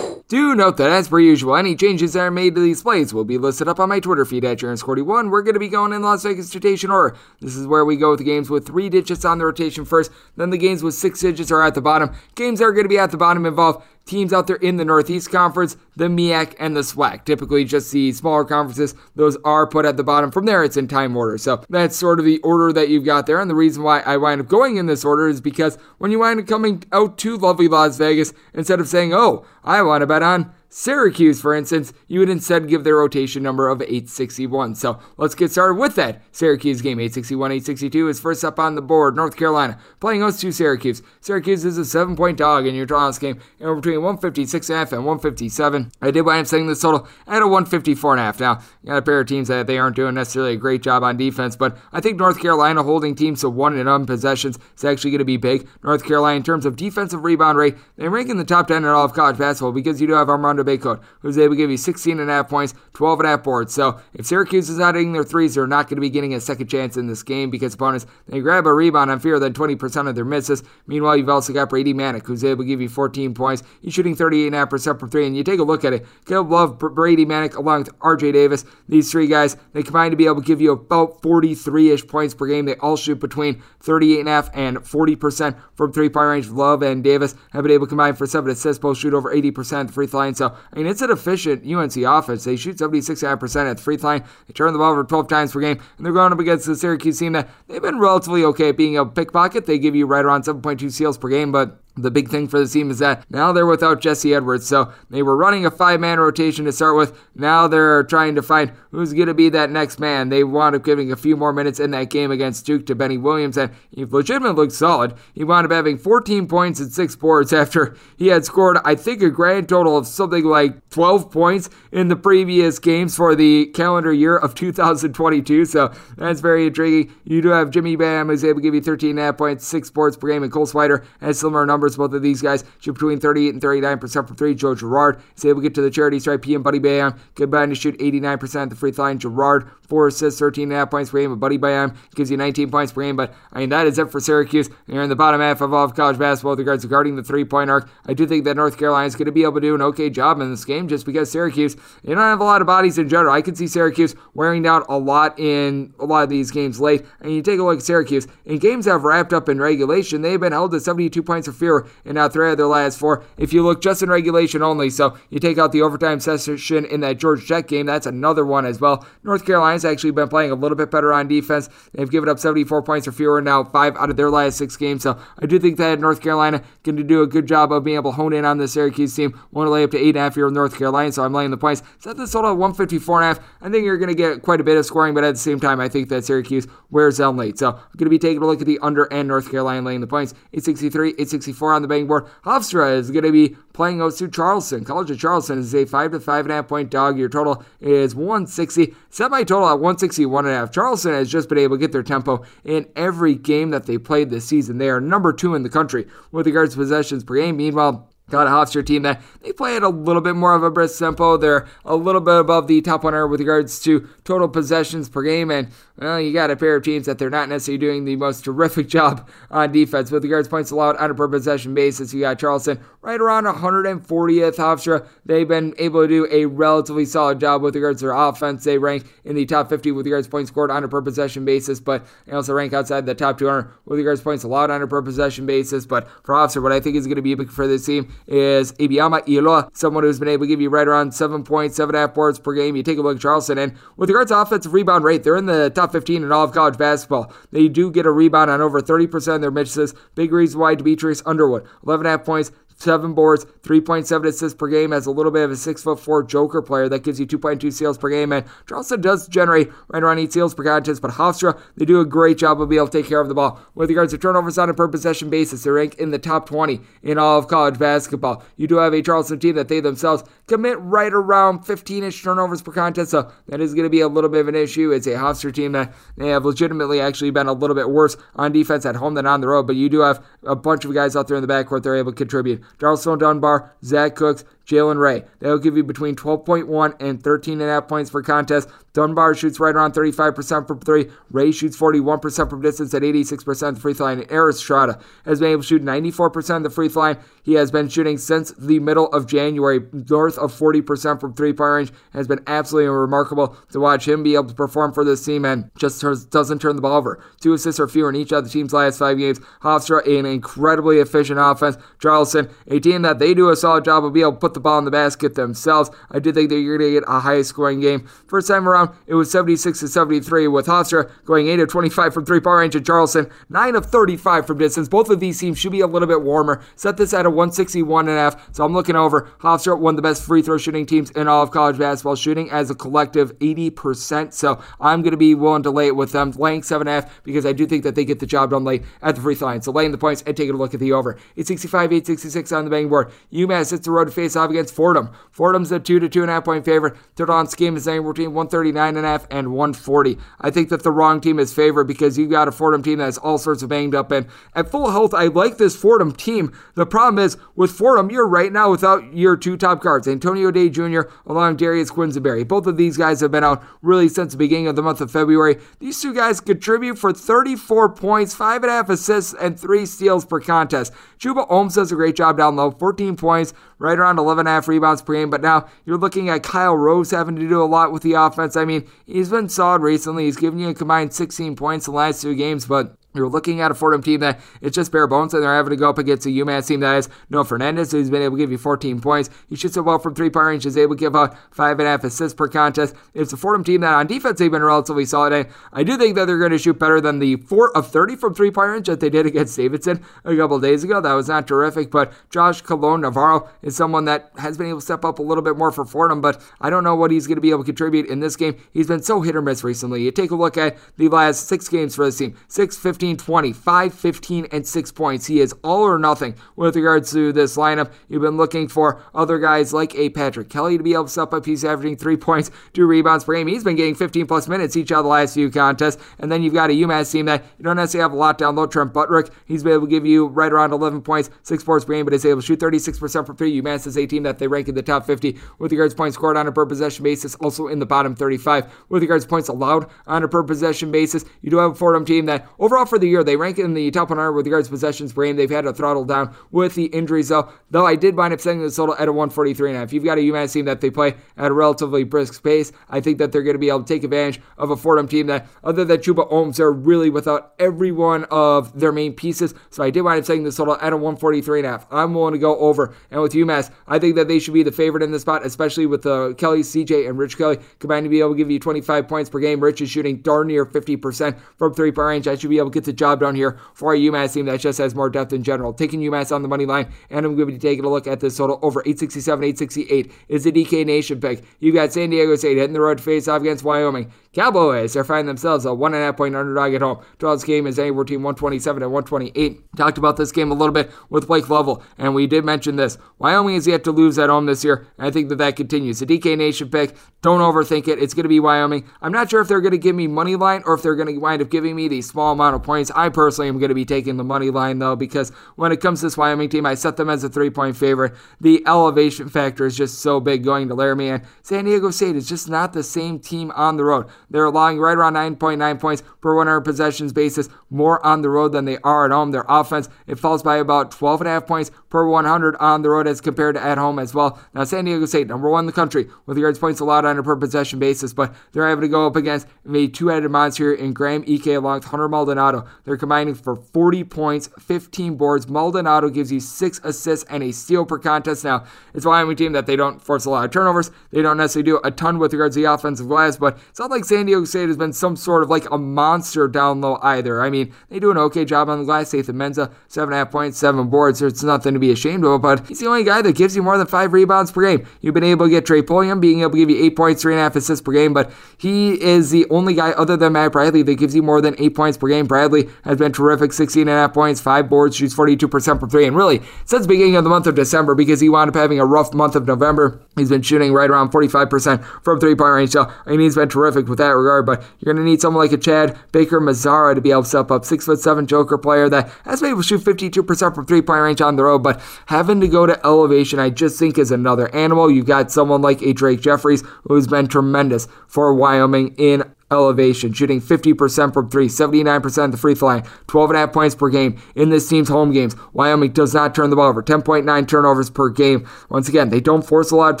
S1: Do note that, as per usual, any changes that are made to these plays will be listed up on my Twitter feed at Jones41. We're going to be going in Las Vegas rotation order. This is where we go with the games with three digits on the rotation first, then the games with six digits are at the bottom. Games that are going to be at the bottom involve teams out there in the Northeast Conference, the MEAC, and the SWAC. Typically, just the smaller conferences, those are put at the bottom. From there, it's in time order. So that's sort of the order that you've got there. And the reason why I wind up going in this order is because when you wind up coming out to lovely Las Vegas, instead of saying, oh, I want to bet on Syracuse, for instance, you would instead give their rotation number of 861. So let's get started with that Syracuse game. 861 862 is first up on the board. North Carolina playing host to Syracuse. Syracuse is a seven point dog in your draw this game, and we're between 156 and 157. I did wind up setting this total at a 154 and a half. Now, you got a pair of teams that they aren't doing necessarily a great job on defense, but I think North Carolina holding teams to one and none possessions is actually going to be big. North Carolina, in terms of defensive rebound rate, they rank in the top 10 in all of college basketball because you do have Armando Bacot, who's able to give you 16 and a half points, 12 and a half boards. So if Syracuse is not hitting their threes, they're not going to be getting a second chance in this game because opponents they grab a rebound on fewer than 20% of their misses. Meanwhile, you've also got Brady Manek, who's able to give you 14 points. He's shooting 38.5% from three. And you take a look at it, Caleb Love, Brady Manek, along with RJ Davis, these three guys, they combine to be able to give you about 43 ish points per game. They all shoot between 38.5 and 40% from three point range. Love and Davis have been able to combine for seven assists, both shoot over 80% at the free throw line. So, I mean, it's an efficient UNC offense. They shoot 76.5% at the free throw line. They turn the ball over 12 times per game, and they're going up against the Syracuse team that they've been relatively okay at being a pickpocket. They give you right around 7.2 steals per game, but The big thing for the team is that now they're without Jesse Edwards. So they were running a five man rotation to start with. Now they're trying to find who's going to be that next man. They wound up giving a few more minutes in that game against Duke to Benny Williams, and he legitimately looked solid. He wound up having 14 points and six boards after he had scored, I think, a grand total of something like 12 points in the previous games for the calendar year of 2022. So that's very intriguing. You do have Jimmy Boeheim, who's able to give you 13.5 points, six boards per game, and Cole Swider has similar numbers. Both of these guys shoot between 38 and 39% from three. Joe Girard is able to get to the charity stripe. He and Buddy Boeheim combined to shoot 89% at the free throw line. Girard four assists, 13.5 points per game. But Buddy Boeheim gives you 19 points per game. But I mean, that is it for Syracuse. They're in the bottom half of all of college basketball with regards to guarding the three point arc. I do think that North Carolina is going to be able to do an okay job in this game just because Syracuse, they don't have a lot of bodies in general. I could see Syracuse wearing down a lot in a lot of these games late. And you take a look at Syracuse, in games that have wrapped up in regulation, they've been held to 72 points or fewer in now three of their last four. If you look just in regulation only, so you take out the overtime session in that Georgia Tech game, that's another one as well. North Carolina's actually been playing a little bit better on defense. They've given up 74 points or fewer now, five out of their last six games. So I do think that North Carolina can do a good job of being able to hone in on the Syracuse team. Want to lay up to eight and a half here with North Carolina, so I'm laying the points. Set this total at 154 and a half. I think you're going to get quite a bit of scoring, but at the same time, I think that Syracuse wears down late. So I'm going to be taking a look at the under and North Carolina laying the points. 863, 864 on the betting board. Hofstra is going to be playing to Charleston. College of Charleston is a five to five and a half point dog. Your total is 160. Semi total at 161 and a half. Charleston has just been able to get their tempo in every game that they played this season. They are number two in the country with regards to possessions per game. Meanwhile, got a Hofstra team that they play at a little bit more of a brisk tempo. They're a little bit above the top 100 with regards to total possessions per game. And, well, you got a pair of teams that they're not necessarily doing the most terrific job on defense. With regards points allowed on a per possession basis, you got Charleston right around 140th. Hofstra, they've been able to do a relatively solid job with regards to their offense. They rank in the top 50 with regards points scored on a per possession basis, but they also rank outside the top 200 with regards points allowed on a per possession basis. But for Hofstra, what I think is going to be big for this team is Abayomi Iyiola, someone who's been able to give you right around 7.7 boards per game. You take a look at Charleston, and with regards to offensive rebound rate, they're in the top 15 in all of college basketball. They do get a rebound on over 30% of their misses. Big reason why Demetrius Underwood, 11.5 points, seven boards, 3.7 assists per game as a little bit of a six foot four Joker player that gives you 2.2 steals per game. And Charleston does generate right around eight steals per contest, but Hofstra, they do a great job of being able to take care of the ball. With regards to turnovers on a per possession basis, they rank in the top 20 in all of college basketball. You do have a Charleston team that they themselves commit right around 15 ish turnovers per contest, so that is going to be a little bit of an issue. It's a Hofstra team that they have legitimately actually been a little bit worse on defense at home than on the road, but you do have a bunch of guys out there in the backcourt that are able to contribute. Darlinstone Dubar, Zach Cooks, Jalen Ray. They'll give you between 12.1 and 13.5 points per contest. Dubar shoots right around 35% from three. Ray shoots 41% from distance at 86% of the free throw line. And Strada has been able to shoot 94% of the free throw line. He has been shooting since the middle of January, north of 40% from three point range. Has been absolutely remarkable to watch him be able to perform for this team and just doesn't turn the ball over. Two assists or fewer in each of the team's last five games. Hofstra, an incredibly efficient offense. Charleston, a team that they do a solid job of being able to put the ball in the basket themselves. I did think that you're going to get a high scoring game. First time around, it was 76 to 73 with Hofstra going 8 of 25 from three point range and Charleston 9 of 35 from distance. Both of these teams should be a little bit warmer. Set this at a 161 and a half. So I'm looking over Hofstra, one of the best free throw shooting teams in all of college basketball, shooting as a collective 80%. So I'm going to be willing to lay it with them, laying 7.5 because I do think that they get the job done late at the free throw line. So laying the points and taking a look at the over. 865, 866 on the betting board. UMass hits the road to face off against Fordham. Fordham's a 2 to 2.5 point favorite. Total on scheme is anywhere between 139 and a half and 140. I think that the wrong team is favored because you've got a Fordham team that's all sorts of banged up. And at full health, I like this Fordham team. The problem is with Fordham, you're right now without your two top guards, Antonio Day Jr. along Darius Quisenberry. Both of these guys have been out really since the beginning of the month of February. These two guys contribute for 34 points, five and a half assists, and three steals per contest. Chuba Ohams does a great job down low, 14 points, right around 11 and a half rebounds per game. But now you're looking at Kyle Rose having to do a lot with the offense. I mean, he's been solid recently. He's given you a combined 16 points in the last two games, but You're looking at a Fordham team that it's just bare bones, and they're having to go up against a UMass team that has Noah Fernandes, who's been able to give you 14 points. He shoots it well from three point range, is able to give out five and a half assists per contest. It's a Fordham team that on defense they've been relatively solid. And I do think that they're going to shoot better than the four of 30 from three point range that they did against Davidson a couple days ago. That was not terrific, but Josh Colon Navarro is someone that has been able to step up a little bit more for Fordham, but I don't know what he's going to be able to contribute in this game. He's been so hit or miss recently. You take a look at the last six games for this team 6, 15, 20, 5, 15, and 6 points. He is all or nothing with regards to this lineup. You've been looking for other guys like a Patrick Kelly to be able to step up. He's averaging 3 points, 2 rebounds per game. He's been getting 15 plus minutes each of the last few contests. And then you've got a UMass team that you don't necessarily have a lot down low. Trent Buttrick, he's been able to give you right around 11 points, 6 boards per game, but is able to shoot 36% from 3. UMass is a team that they rank in the top 50 with regards points scored on a per possession basis, also in the bottom 35 with regards points allowed on a per possession basis. You do have a Fordham team that overall for the year they rank in the top 100 with regards to possessions per game. They've had to throttle down with the injuries though. Though I did wind up setting the total at a 143 and If you've got a UMass team that they play at a relatively brisk pace, I think that they're going to be able to take advantage of a Fordham team that other than Chuba Ohams, are really without every one of their main pieces. So I did wind up setting the total at a 143 and a half. I'm willing to go over. And with UMass, I think that they should be the favorite in this spot, especially with uh, Kelly, CJ, and Rich Kelly combined to be able to give you 25 points per game. Rich is shooting darn near 50% from three point range. I should be able to get the job done here for a UMass team that just has more depth in general. Taking UMass on the money line, and I'm going to be taking a look at this total over 867, 868 is the DK Nation pick. You got San Diego State hitting the road to face off against Wyoming. Cowboys are finding themselves a one and a half point underdog at home. 12th game is anywhere between 127 and 128. Talked about this game a little bit with Blake Lovell, and we did mention this. Wyoming is yet to lose at home this year, and I think that that continues. The DK Nation pick, don't overthink it. It's going to be Wyoming. I'm not sure if they're going to give me money line or if they're going to wind up giving me the small amount of points. I personally am going to be taking the money line though, because when it comes to this Wyoming team, I set them as a three point favorite. The elevation factor is just so big going to Laramie, and San Diego State is just not the same team on the road. They're allowing right around 9.9 points per 100 possessions basis more on the road than they are at home. Their offense, it falls by about 12.5 points per 100 on the road as compared to at home as well. Now, San Diego State, number one in the country with yards points allowed on a per possession basis, but they're able to go up against a two headed monster in Graham Ike along with Hunter Maldonado. They're combining for 40 points, 15 boards. Maldonado gives you six assists and a steal per contest. Now, it's a Wyoming team that they don't force a lot of turnovers. They don't necessarily do a ton with regards to the offensive glass, but it's not like San Diego State has been some sort of like a monster down low either. I mean, they do an okay job on the glass. Nathan Mensah, seven and a half points, seven boards. It's nothing to be ashamed of, but he's the only guy that gives you more than five rebounds per game. You've been able to get Trey Pulliam being able to give you eight points, three and a half assists per game, but he is the only guy other than Matt Bradley that gives you more than eight points per game. Bradley has been terrific, 16 and a half points, five boards, shoots 42% from three, and really since the beginning of the month of December because he wound up having a rough month of November. He's been shooting right around 45% from three point range. So I mean, he's been terrific with that regard. But you're going to need someone like a Chad Baker Mazara to be able to step up. Six foot seven Joker player that has been able to shoot 52% from three point range on the road. But having to go to elevation, I just think is another animal. You've got someone like a Drake Jeffries who's been tremendous for Wyoming in elevation, shooting 50% from three, 79% at the free throw line, 12.5 points per game in this team's home games. Wyoming does not turn the ball over, 10.9 turnovers per game. Once again, they don't force a lot of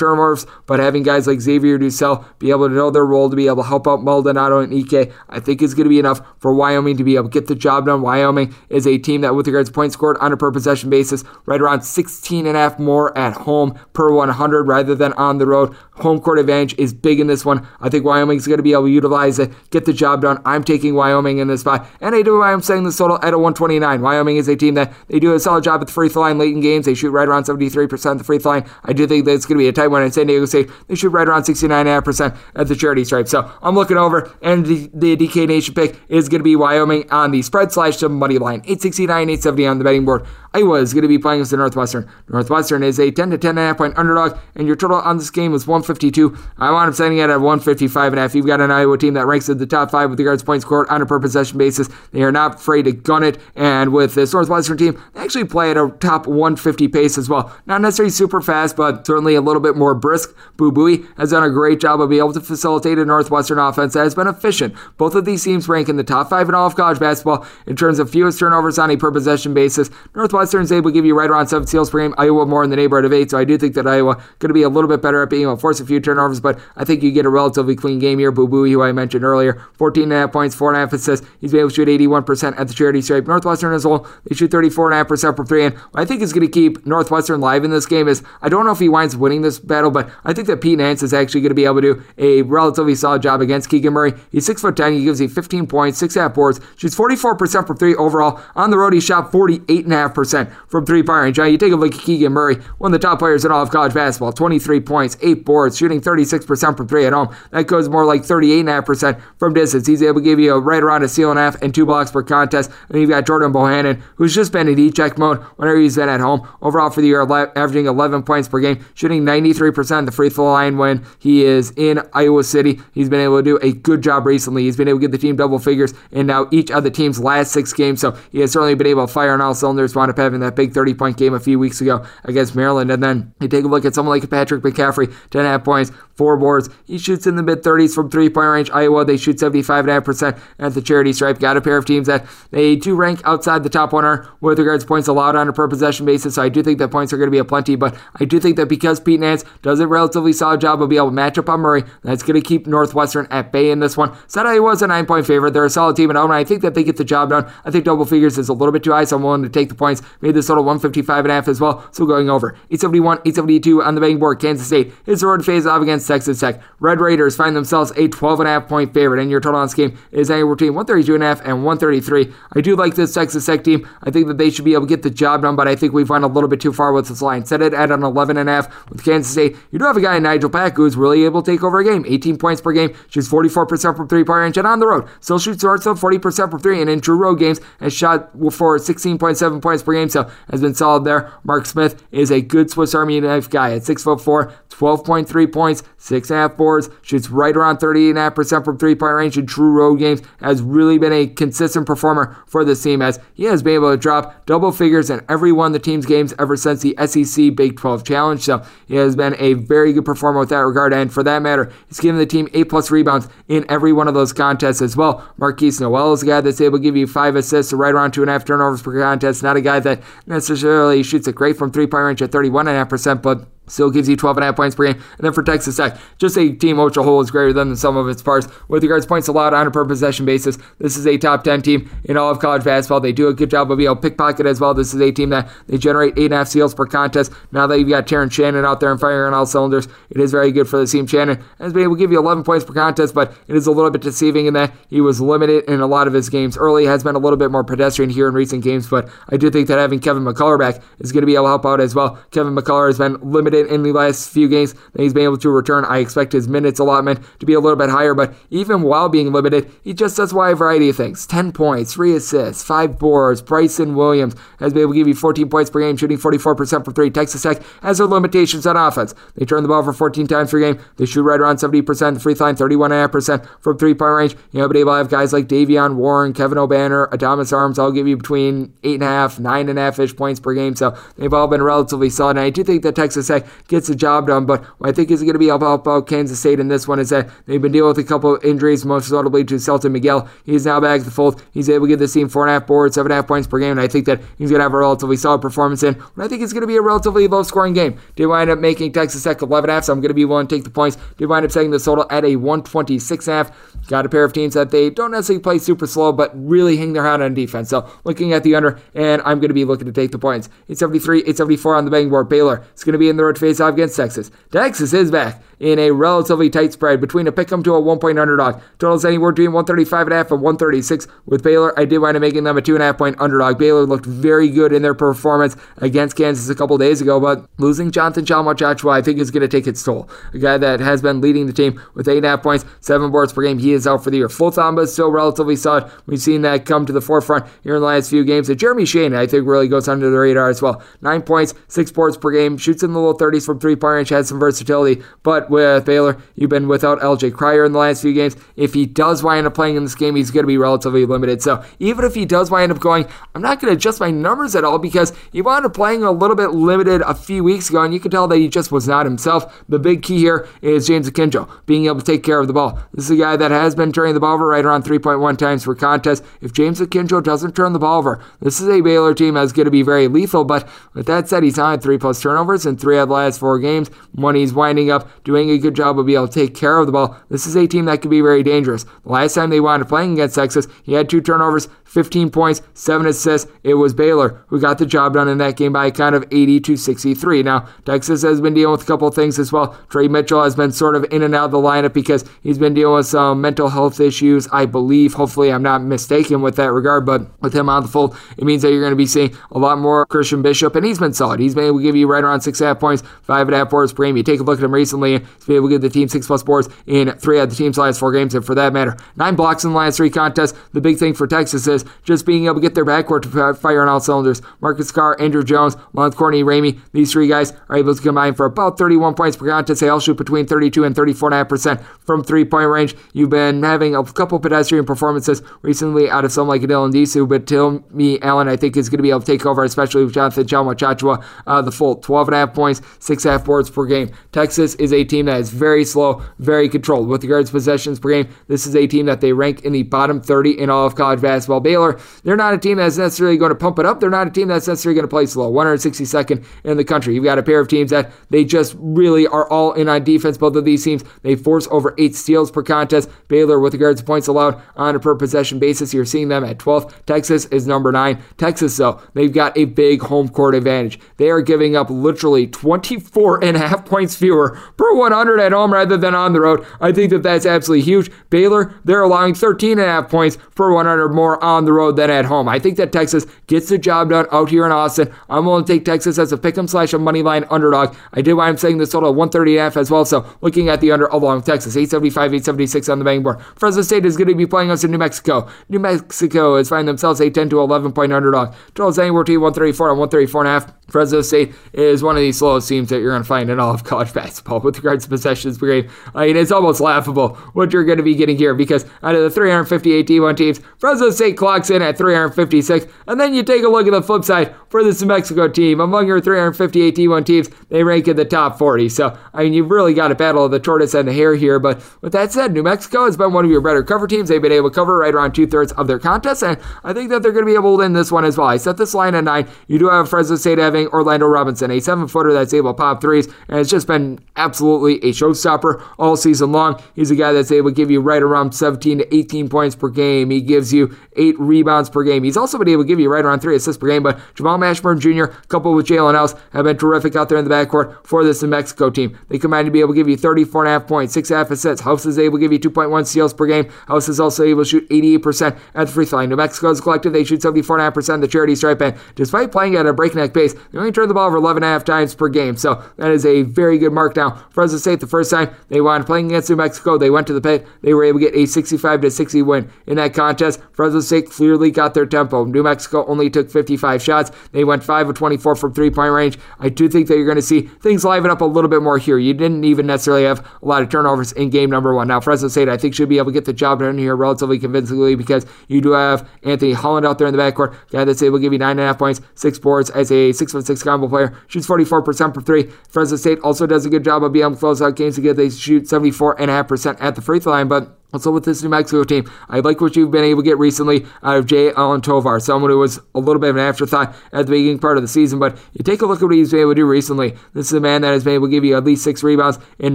S1: turnovers, but having guys like Xavier DuSell be able to know their role, to be able to help out Maldonado and Ike, I think is going to be enough for Wyoming to be able to get the job done. Wyoming is a team that, with regards to points scored on a per possession basis, right around 16 and a half more at home per 100 rather than on the road. Home court advantage is big in this one. I think Wyoming is going to be able to utilize it, get the job done. I'm taking Wyoming in this spot, and I do. I'm saying the total at a 129. Wyoming is a team that they do a solid job at the free throw line late in games. They shoot right around 73% of the free throw line. I do think that it's going to be a tight one in San Diego State. They shoot right around 69.5% at the charity stripe. So I'm looking over, and the, the DK Nation pick is going to be Wyoming on the spread slash to money line. 869, 870 on the betting board. Iowa is going to be playing against the Northwestern. Northwestern is a 10 to 10.5 point underdog, and your total on this game is 152. I want him setting it at 155 and a half. You've got an Iowa team that ranks in the top five with regards to points scored on a per possession basis. They are not afraid to gun it, and with this Northwestern team, they actually play at a top 150 pace as well. Not necessarily super fast, but certainly a little bit more brisk. Boo Buie has done a great job of being able to facilitate a Northwestern offense that has been efficient. Both of these teams rank in the top five in all of college basketball in terms of fewest turnovers on a per possession basis. Northwestern Northwestern's able to give you right around seven steals per game. Iowa more in the neighborhood of eight. So I do think that Iowa going to be a little bit better at being able to force a few turnovers, but I think you get a relatively clean game here. Boo Buie, who I mentioned, mentioned earlier. 14.5 points, 4.5 assists. He's been able to shoot 81% at the charity stripe. Northwestern as well, they shoot 34.5% from three. And I think is going to keep Northwestern live in this game is I don't know if he winds up winning this battle, but I think that Pete Nance is actually going to be able to do a relatively solid job against Keegan Murray. He's 6'10. He gives you 15 points, 6.5 boards, shoots 44% from three overall. On the road, he shot 48.5% from three point range. You take a look at Keegan Murray, one of the top players in all of college basketball, 23 points, 8 boards, shooting 36% from three at home. That goes more like 38.5% from distance. He's able to give you a right around a steal and a half and two blocks per contest. And you've got Jordan Bohannon, who's just been in E-check mode whenever he's been at home. Overall for the year, averaging 11 points per game, shooting 93% the free throw line when he is in Iowa City. He's been able to do a good job recently. He's been able to get the team double figures in now each of the team's last six games. So he has certainly been able to fire on all cylinders. Wound up having that big 30 point game a few weeks ago against Maryland. And then you take a look at someone like Patrick McCaffery, 10.5 points, four boards. He shoots in the mid 30s from three point range. Iowa, they shoot 75.5% at the charity stripe. Got a pair of teams that they do rank outside the top 100 with regards to points allowed on a per possession basis. So I do think that points are going to be a plenty, but I do think that because Pete Nance does a relatively solid job of being able to match up on Murray, that's going to keep Northwestern at bay in this one. Said I was a nine point favorite. They're a solid team at home, and I think that they get the job done. I think double figures is a little bit too high, so I'm willing to take the points. Made this total 155 and a half as well, so going over. 871, 872 on the betting board. Kansas State hits the road phase off against Texas Tech. Red Raiders find themselves a 12 and a half point favorite, and your total on this game is anywhere between 132 and a half and 133. I do like this Texas Tech team. I think that they should be able to get the job done, but I think we've gone a little bit too far with this line. Set it at an 11 and a half with Kansas State. You do have a guy Nigel Pack who's really able to take over a game. 18 points per game, shoots 44% from three point range, and on the road still shoots also 40% from three, and in true road games has shot for 16.7 points per game, so has been solid there. Mark Smith is a good Swiss Army knife guy at 6'4", 12.3 points, 6.5 boards, shoots right around 38.5% from three point range in true road games, has really been a consistent performer for this team as he has been able to drop double figures in every one of the team's games ever since the SEC Big 12 Challenge. So he has been a very good performer with that regard, and for that matter, he's given the team 8 plus rebounds in every one of those contests as well. Markquis Nowell is a guy that's able to give you 5 assists, right around 2.5 turnovers per contest. Not a guy that necessarily shoots it great from three point range at 31.5%, but Still gives you 12.5 points per game. And then for Texas Tech, just a team which a whole is greater than the sum of its parts. With regards to points allowed on a per possession basis, this is a top 10 team in all of college basketball. They do a good job of being able to pickpocket as well. This is a team that they generate 8.5 steals per contest. Now that you've got Terrence Shannon out there and firing on all cylinders, it is very good for the team. Shannon has been able to give you 11 points per contest, but it is a little bit deceiving in that he was limited in a lot of his games. Early has been a little bit more pedestrian here in recent games, but I do think that having Kevin McCullar back is going to be able to help out as well. Kevin McCullar has been limited in the last few games that he's been able to return. I expect his minutes allotment to be a little bit higher, but even while being limited, he just does a wide variety of things 10 points, 3 assists, 5 boards. Bryson Williams has been able to give you 14 points per game, shooting 44% from 3. Texas Tech has their limitations on offense. They turn the ball over 14 times per game. They shoot right around 70%. The free throw line, 31.5% from three point range. You know, but able to have guys like Davion Warren, Kevin Obanor, Adonis Arms. I'll give you between 8.5, 9.5 ish points per game. So they've all been relatively solid. And I do think that Texas Tech gets the job done. But what I think is going to be about, about Kansas State in this one is that they've been dealing with a couple of injuries, most notably to Selton Miguel. He's now back to the fold. He's able to give this team four and a half boards, seven and a half points per game, and I think that he's going to have a relatively solid performance in. But I think it's going to be a relatively low scoring game. Did wind up making Texas Tech 11 half, so I'm going to be willing to take the points. Did wind up setting the total at a 126 half. Got a pair of teams that they don't necessarily play super slow, but really hang their hat on defense. So looking at the under, and I'm going to be looking to take the points. 873, 874 on the betting board. Baylor is going to be in the face off against Texas. Texas is back in a relatively tight spread between a pick 'em to a one point underdog. Totals anywhere between 135 and a half and 136 with Baylor. I did wind up making them a two and a half point underdog. Baylor looked very good in their performance against Kansas a couple days ago, but losing Jonathan Tchamwa Tchatchoua, I think is going to take its toll. A guy that has been leading the team with eight and a half points, seven boards per game. He is out for the year. Flo Thamba is still relatively solid. We've seen that come to the forefront here in the last few games. And Jeremy Shane, I think, really goes under the radar as well. Nine points, six boards per game, shoots in the low 30s from three point range, has some versatility. But with Baylor, you've been without LJ Cryer in the last few games. If he does wind up playing in this game, he's going to be relatively limited. So even if he does wind up going, I'm not going to adjust my numbers at all because he wound up playing a little bit limited a few weeks ago, and you can tell that he just was not himself. The big key here is James Akinjo being able to take care of the ball. This is a guy that has been turning the ball over right around 3.1 times per contest. If James Akinjo doesn't turn the ball over, this is a Baylor team that's going to be very lethal. But with that said, he's had three plus turnovers in three of the last four games. When he's winding up doing doing a good job of being able to take care of the ball. This is a team that could be very dangerous. The last time they wound up playing against Texas, he had two turnovers, 15 points, 7 assists. It was Baylor who got the job done in that game by a count of 80 to 63. Now, Texas has been dealing with a couple of things as well. Tre Mitchell has been sort of in and out of the lineup because he's been dealing with some mental health issues, I believe. Hopefully, I'm not mistaken with that regard, but with him on the fold, it means that you're going to be seeing a lot more Christian Bishop, and he's been solid. He's been able to give you right around six and a half points, five and a half boards per game. You take a look at him recently, he's been able to give the team six plus boards in three of the team's last four games, and for that matter, nine blocks in the last three contests. The big thing for Texas is just being able to get their backcourt to fire on all cylinders. Marcus Carr, Andrew Jones, Lon Courtney, Ramey, these three guys are able to combine for about 31 points per contest. They all shoot between 32 and 34.5% from three point range. You've been having a couple pedestrian performances recently out of someone like Dylan Disu, but Timmy Allen, I think, is going to be able to take over, especially with Jonathan Tchamwa Tchatchoua, uh, the full 12.5 points, 6.5 boards per game. Texas is a team that is very slow, very controlled. With regards to possessions per game, this is a team that they rank in the bottom 30 in all of college basketball. Baylor, they're not a team that's necessarily going to pump it up. They're not a team that's necessarily going to play slow. 162nd in the country. You've got a pair of teams that they just really are all in on defense. Both of these teams, they force over eight steals per contest. Baylor, with regards to points allowed on a per possession basis, you're seeing them at 12th. Texas is number nine. Texas, though, they've got a big home court advantage. They are giving up literally 24 and a half points fewer per 100 at home rather than on the road. I think that that's absolutely huge. Baylor, they're allowing 13 and a half points per 100 more on the road than at home. I think that Texas gets the job done out here in Austin. I'm willing to take Texas as a pick 'em slash a money line underdog. I did why I'm saying this total 130 and a half as well. So looking at the under along Texas, 875, 876 on the betting board. Fresno State is going to be playing us in New Mexico. New Mexico is finding themselves a 10 to 11 point underdog. Totals anywhere between 134 and 134 and a half. Fresno State is one of the slowest teams that you're going to find in all of college basketball with regards to possessions per game. I mean, it's almost laughable what you're going to be getting here because out of the 358 D1 teams, Fresno State clocks in at 356. And then you take a look at the flip side for this New Mexico team. Among your 358 D1 teams, they rank in the top 40. So, I mean, you've really got a battle of the tortoise and the hare here. But with that said, New Mexico has been one of your better cover teams. They've been able to cover right around two thirds of their contests. And I think that they're going to be able to win this one as well. I set this line at nine. You do have Fresno State having Orlando Robinson, a seven footer that's able to pop threes, and it's just been absolutely a showstopper all season long. He's a guy that's able to give you right around 17 to 18 points per game. He gives you eight rebounds per game. He's also been able to give you right around three assists per game. But Jamal Mashburn Jr., coupled with Jalen House, have been terrific out there in the backcourt for this New Mexico team. They combine to be able to give you 34 and a half points, six and a half assists. House is able to give you 2.1 steals per game. House is also able to shoot 88% at the free throw line. New Mexico's collective, they shoot 74.5% of the charity stripe, and despite playing at a breakneck pace, they only turn the ball over 11 and a half times per game. So that is a very good mark now. Fresno State, the first time they wound playing against New Mexico, they went to the pit. They were able to get a 65 to 60 win in that contest. Fresno State clearly got their tempo. New Mexico only took 55 shots. They went 5 of 24 from three point range. I do think that you're going to see things liven up a little bit more here. You didn't even necessarily have a lot of turnovers in game number one. Now, Fresno State, I think, should be able to get the job done here relatively convincingly because you do have Anthony Holland out there in the backcourt, guy that's able to give you 9.5 points, 6 boards as a 6 foot 6 combo player, shoots 44% for three. Fresno State also does a good job of being able to close out games together. They shoot 74.5% at the free throw line, but also, with this New Mexico team, I like what you've been able to get recently out of Jay Allen Tovar, someone who was a little bit of an afterthought at the beginning part of the season. But you take a look at what he's been able to do recently. This is a man that has been able to give you at least six rebounds in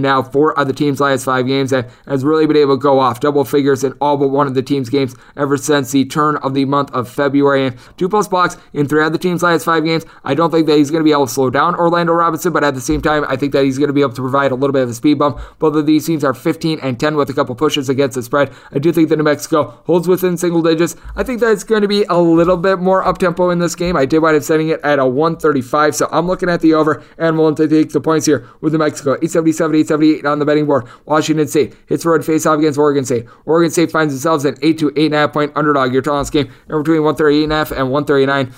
S1: now four of the team's last five games and has really been able to go off double figures in all but one of the team's games ever since the turn of the month of February. And two plus blocks in three of the team's last five games. I don't think that he's going to be able to slow down Orlando Robinson, but at the same time, I think that he's going to be able to provide a little bit of a speed bump. Both of these teams are 15 and 10 with a couple pushes against the spread. I do think that New Mexico holds within single digits. I think that it's going to be a little bit more up tempo in this game. I did wind up setting it at a 135, so I'm looking at the over and willing to take the points here with New Mexico. 877, 878 on the betting board. Washington State hits road face off against Oregon State. Oregon State finds themselves an 8 to 8.5 point underdog. Your total game in between 138.5 and 139.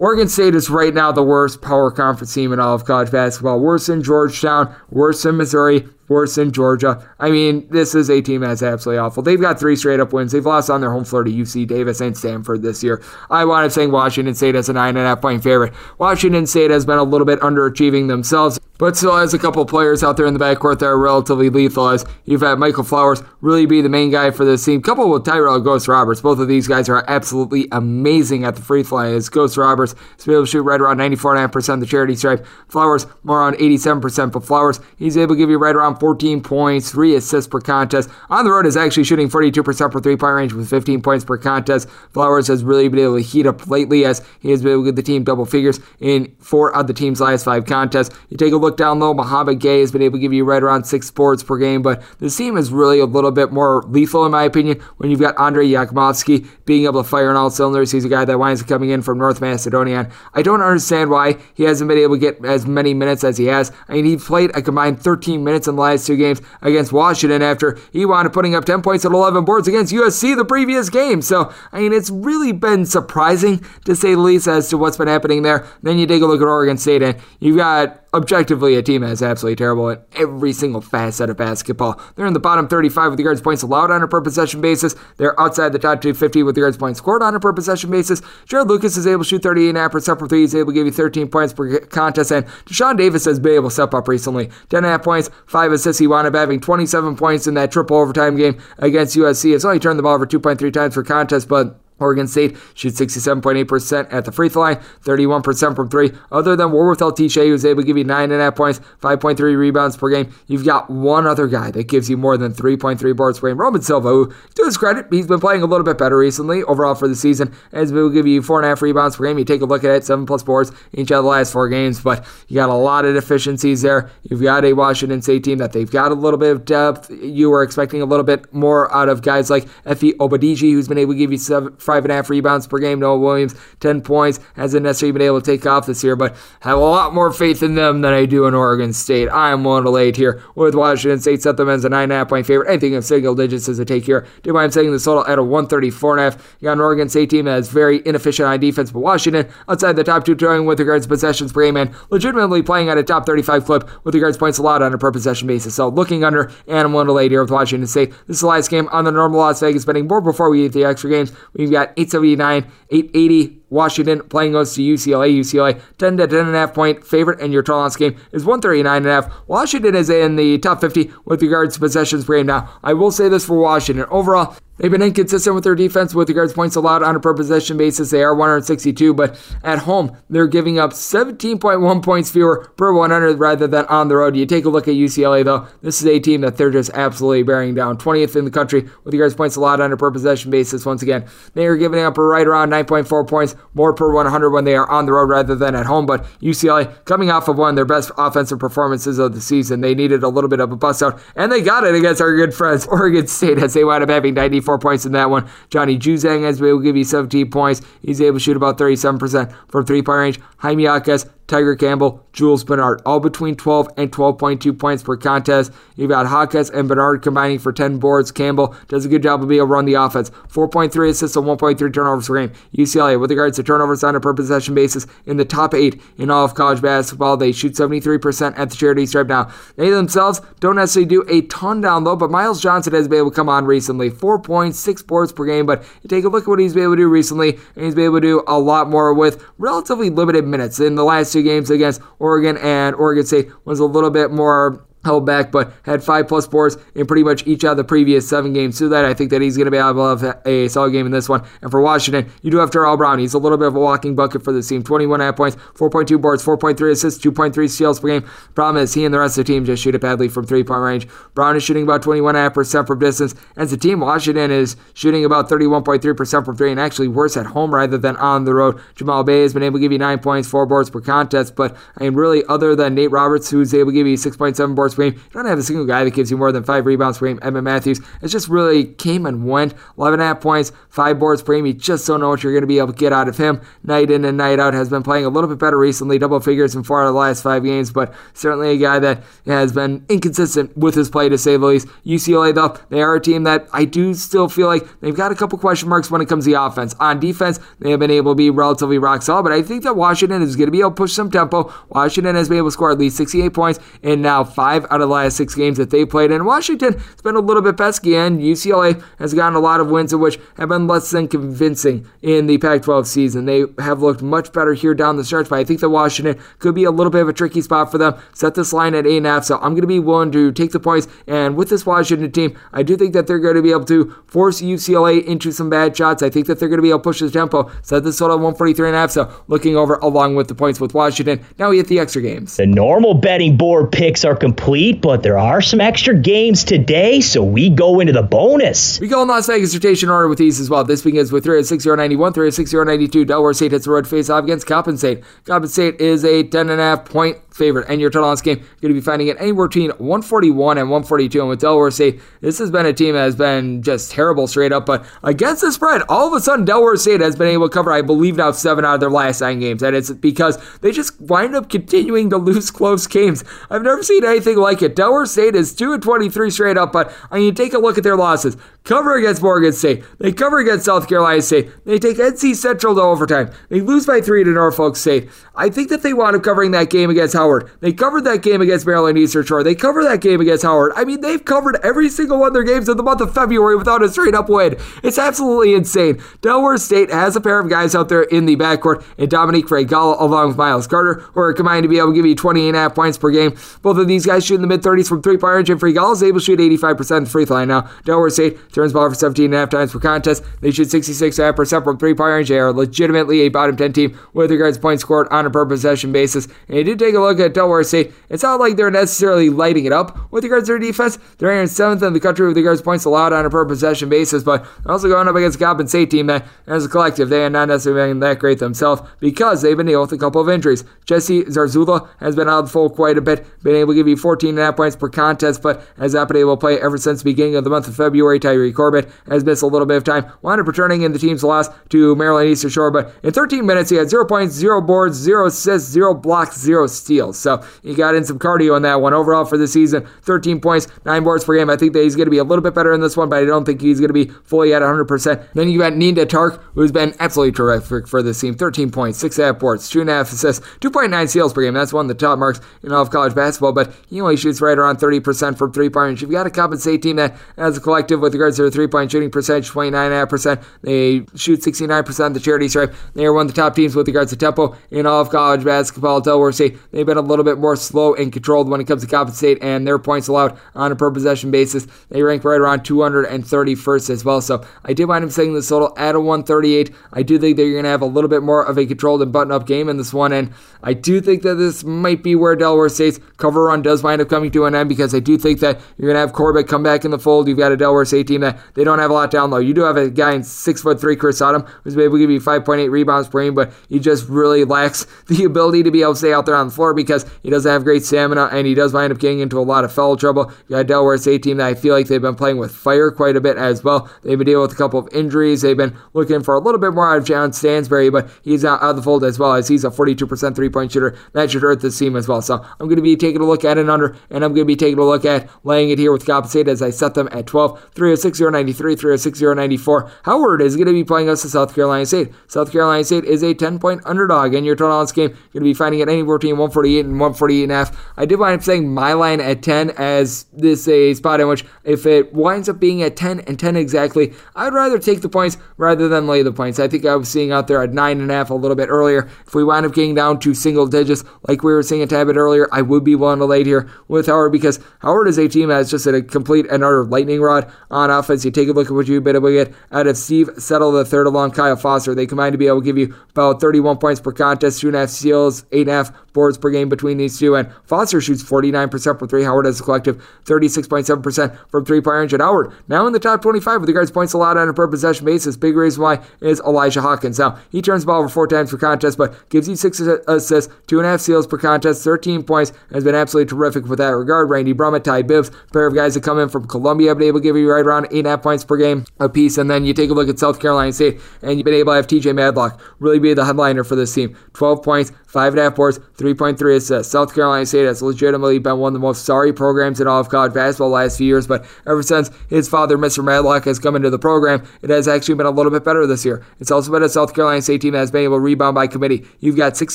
S1: Oregon State is right now the worst power conference team in all of college basketball. Worse than Georgetown, worse than Missouri, worse than Georgia. I mean, this is a team that's absolutely awful. They've got three straight up wins. They've lost on their home floor to UC Davis and Stanford this year. I wanted saying Washington State as a nine and a half point favorite. Washington State has been a little bit underachieving themselves. But still has a couple players out there in the backcourt that are relatively lethal. As you've had Michael Flowers really be the main guy for this team, coupled with Tyrell Ghost Roberts. Both of these guys are absolutely amazing at the free throw line. As Ghost Roberts is able to shoot right around 94.5% of the charity stripe. Flowers more around 87%, but Flowers he's able to give you right around 14 points, three assists per contest. On the road is actually shooting 42% for three point range with 15 points per contest. Flowers has really been able to heat up lately as he has been able to get the team double figures in four of the team's last five contests. You take a look down low, Mouhamed Gueye has been able to give you right around six boards per game, but the team is really a little bit more lethal, in my opinion, when you've got Andrej Jakimovski being able to fire on all cylinders. He's a guy that winds up coming in from North Macedonia. And I don't understand why he hasn't been able to get as many minutes as he has. I mean, he played a combined 13 minutes in the last two games against Washington after he wound up putting up 10 points and 11 boards against USC the previous game. So, I mean, it's really been surprising to say the least as to what's been happening there. Then you take a look at Oregon State, and you've got objectively a team that's absolutely terrible at every single facet of basketball. They're in the bottom 35 with regards points allowed on a per possession basis. They're outside the top 250 with regards points scored on a per possession basis. Jarod Lucas is able to shoot 38.5% for three. He's able to give you 13 points per contest. And Dashawn Davis has been able to step up recently. 10.5 points, 5 assists. He wound up having 27 points in that triple overtime game against USC. It's only turned the ball over 2.3 times per contest, but Oregon State shoots 67.8% at the free throw line, 31% from three. Other than Warith Alatishe, who's able to give you 9.5 points, 5.3 rebounds per game, you've got one other guy that gives you more than 3.3 boards per game. Roman Silva, who, to his credit, he's been playing a little bit better recently overall for the season, as will give you 4.5 rebounds per game. You take a look at it, 7 plus boards each of the last four games, but you got a lot of deficiencies there. You've got a Washington State team that they've got a little bit of depth. You were expecting a little bit more out of guys like Efe Abogidi, who's been able to give you seven five and a half rebounds per game. Noah Williams, 10 points. Hasn't necessarily been able to take off this year, but I have a lot more faith in them than I do in Oregon State. I am willing to lay it here with Washington State. Set them as a 9.5 point favorite. Anything of single digits is a take here. Do I'm saying the total at a 134.5. You got an Oregon State team that is very inefficient on defense, but Washington outside the top two throwing with regards to possessions per game and legitimately playing at a top 35 clip with regards to points allowed on a per possession basis. So looking under, and I'm to lay here with Washington State. This is the last game on the normal Las Vegas betting board before we get the extra games. We've got 879, 880, Washington playing goes to UCLA. UCLA 10 to 10 and a half point favorite, and your total on this game is 139 and a half. Washington is in the top 50 with regards to possessions per game. Now, I will say this for Washington overall. They've been inconsistent with their defense with regards points allowed on a per possession basis. They are 162, but at home, they're giving up 17.1 points fewer per 100 rather than on the road. You take a look at UCLA, though. This is a team that they're just absolutely bearing down. 20th in the country with regards points allowed on a per possession basis. Once again, they are giving up right around 9.4 points more per 100 when they are on the road rather than at home. But UCLA coming off of one of their best offensive performances of the season, they needed a little bit of a bust out, and they got it against our good friends Oregon State as they wound up having 94 points in that one. Johnny Juzang as we will give you 17 points. He's able to shoot about 37% from three point range. Jaime Jaquez Tiger Campbell, Jules Bernard, all between 12 and 12.2 points per contest. You've got Jaquez and Bernard combining for 10 boards. Campbell does a good job of being able to run the offense. 4.3 assists and 1.3 turnovers per game. UCLA, with regards to turnovers on a per possession basis, in the top eight in all of college basketball. They shoot 73% at the charity stripe now. They themselves don't necessarily do a ton down low, but Myles Johnson has been able to come on recently. 4.6 boards per game, but take a look at what he's been able to do recently, and he's been able to do a lot more with relatively limited minutes in the last two games against Oregon and Oregon State. Was a little bit more held back, but had five plus boards in pretty much each of the previous seven games. So that I think that he's going to be able to have a solid game in this one. And for Washington, you do have Terrell Brown. He's a little bit of a walking bucket for the team. 21 half points, 4.2 boards, 4.3 assists, 2.3 steals per game. Problem is, he and the rest of the team just shoot it badly from three point range. Brown is shooting about 21.5% from distance. As a team, Washington is shooting about 31.3% from three and actually worse at home rather than on the road. Jamal Bey has been able to give you nine points, four boards per contest, but I mean, really, other than Nate Roberts, who's able to give you 6.7 boards per game, you don't have a single guy that gives you more than five rebounds per game. Emmitt Matthews, it just really came and went. 11 half points, five boards per game. You just don't know what you're going to be able to get out of him. Night in and night out has been playing a little bit better recently, double figures in four out of the last five games, but certainly a guy that has been inconsistent with his play to say the least. UCLA, though, they are a team that I do still feel like they've got a couple question marks when it comes to the offense. On defense, they have been able to be relatively rock solid, but I think that Washington is going to be able to push some tempo. Washington has been able to score at least 68 points in now five five out of the last six games that they played. And Washington has been a little bit pesky, and UCLA has gotten a lot of wins, of which have been less than convincing in the Pac 12 season. They have looked much better here down the stretch, but I think that Washington could be a little bit of a tricky spot for them. Set this line at 8.5, so I'm going to be willing to take the points. And with this Washington team, I do think that they're going to be able to force UCLA into some bad shots. I think that they're going to be able to push the tempo. Set this total at 143.5, so looking over along with the points with Washington. Now we hit the extra games.
S2: The normal betting board picks are complete, but there are some extra games today, so we go into the bonus.
S1: We go in Las Vegas rotation order with these as well. This begins with 3 at 6 91, 3 at 6 92. Delaware State hits the road face off against Coppin State. Coppin State is a 10.5 point favorite. And your total on this game, you're going to be finding it anywhere between 141 and 142. And with Delaware State, this has been a team that has been just terrible straight up. But against the spread, all of a sudden, Delaware State has been able to cover, I believe, now seven out of their last nine games. And it's because they just wind up continuing to lose close games. I've never seen anything like it. Delaware State is 2 and 23 straight up. But I mean, take a look at their losses. Cover against Morgan State. They cover against South Carolina State. They take NC Central to overtime. They lose by three to Norfolk State. I think that they wound up covering that game against Howard. They covered that game against Maryland Eastern Shore. They covered that game against Howard. I mean, they've covered every single one of their games in the month of February without a straight up win. It's absolutely insane. Delaware State has a pair of guys out there in the backcourt, and Dominique Regala along with Myles Carter, who are combined to be able to give you 28.5 points per game. Both of these guys shoot in the mid 30s from three point range, and is able to shoot 85% free throw line now. Delaware State turns ball for 17.5 times per contest. They shoot 66.5% from three point range. They are legitimately a bottom 10 team with regards to points scored on a per possession basis. And you did take a look at Delaware State. It's not like they're necessarily lighting it up with regards to their defense. They're in seventh in the country with regards to points allowed on a per possession basis, but they're also going up against a Coppin State team that, as a collective, they are not necessarily been that great themselves because they've been dealing with a couple of injuries. Jesse Zarzuela has been out of the fold quite a bit, been able to give you 14.5 points per contest, but has not been able to play ever since the beginning of the month of February. Tyree Corbett has missed a little bit of time, wound up returning in the team's loss to Maryland Eastern Shore, but in 13 minutes he had 0 points, 0 boards, 0 assists, 0 blocks, 0 steals. So he got in some cardio in that one. Overall for the season, 13 points, 9 boards per game. I think that he's going to be a little bit better in this one, but I don't think he's going to be fully at 100%. Then you got Nendah Tarke, who's been absolutely terrific for this team. 13 points, 6.5 boards, 2.5 assists, 2.9 steals per game. That's one of the top marks in all of college basketball, but he only shoots right around 30% from three point range. You've got a Coppin State team that, as a collective, with regards to their three point shooting percentage, 29.5%. They shoot 69% of the charity stripe. They are one of the top teams with regards to tempo in all of college basketball. Delaware State, they've been a little bit more slow and controlled when it comes to Coppin State and their points allowed on a per possession basis. They rank right around 231st as well. So I did wind up saying this total at a 138. I do think that you're going to have a little bit more of a controlled and button up game in this one. And I do think that this might be where Delaware State's cover run does wind up coming to an end because I do think that you're going to have Corbett come back in the fold. You've got a Delaware State team that they don't have a lot down low. You do have a guy in six foot three, Chris Autumn, who's able to give you 5.8 rebounds per game, but he just really lacks the ability to be able to stay out there on the floor because he doesn't have great stamina and he does wind up getting into a lot of foul trouble. You got Delaware State team that I feel like they've been playing with fire quite a bit as well. They've been dealing with a couple of injuries. They've been looking for a little bit more out of John Stansbury, but he's out of the fold as well as he's a 42% three point shooter. That should hurt this team as well. So I'm going to be taking a look at an under, and I'm going to be taking a look at laying it here with Coppin State as I set them at 12, 306 93, 306 94. Howard is going to be playing us to South Carolina State. South Carolina State is a 10 point underdog, and your total on this game going to be finding it anywhere between 148 and 148 and a half. I did wind up saying my line at 10 as this a spot in which if it winds up being at 10 and 10 exactly, I'd rather take the points rather than lay the points. I think I was seeing out there at 9.5 a a little bit earlier. If we wind up getting down to single digits, like we were seeing a tad bit earlier, I would be willing to lay here with Howard because Howard is a team that's just a complete and utter lightning rod on You take a look at what you've been able to get out of Steve Settle the third along Kyle Foster. They combine to be able to give you about 31 points per contest, two and a half steals, eight and a half boards per game between these two. And Foster shoots 49% from three. Howard has a collective 36.7% from three point range. And Howard now in the top 25 with regards points allowed on a per possession basis. Big reason why is Elijah Hawkins. Now he turns the ball over four times per contest, but gives you six assists, two and a half steals per contest, 13 points. Has been absolutely terrific with that regard. Randy Brumant, Tai Bibbs, pair of guys that come in from Columbia, been able to give you right around eight and a half points per game apiece. And then you take a look at South Carolina State, and you've been able to have TJ Madlock really be the headliner for this team. 12 points, five and a half boards, 3.3 assists. South Carolina State has legitimately been one of the most sorry programs in all of college basketball the last few years, but ever since his father, Mr. Madlock, has come into the program, it has actually been a little bit better this year. It's also been a South Carolina State team that has been able to rebound by committee. You've got six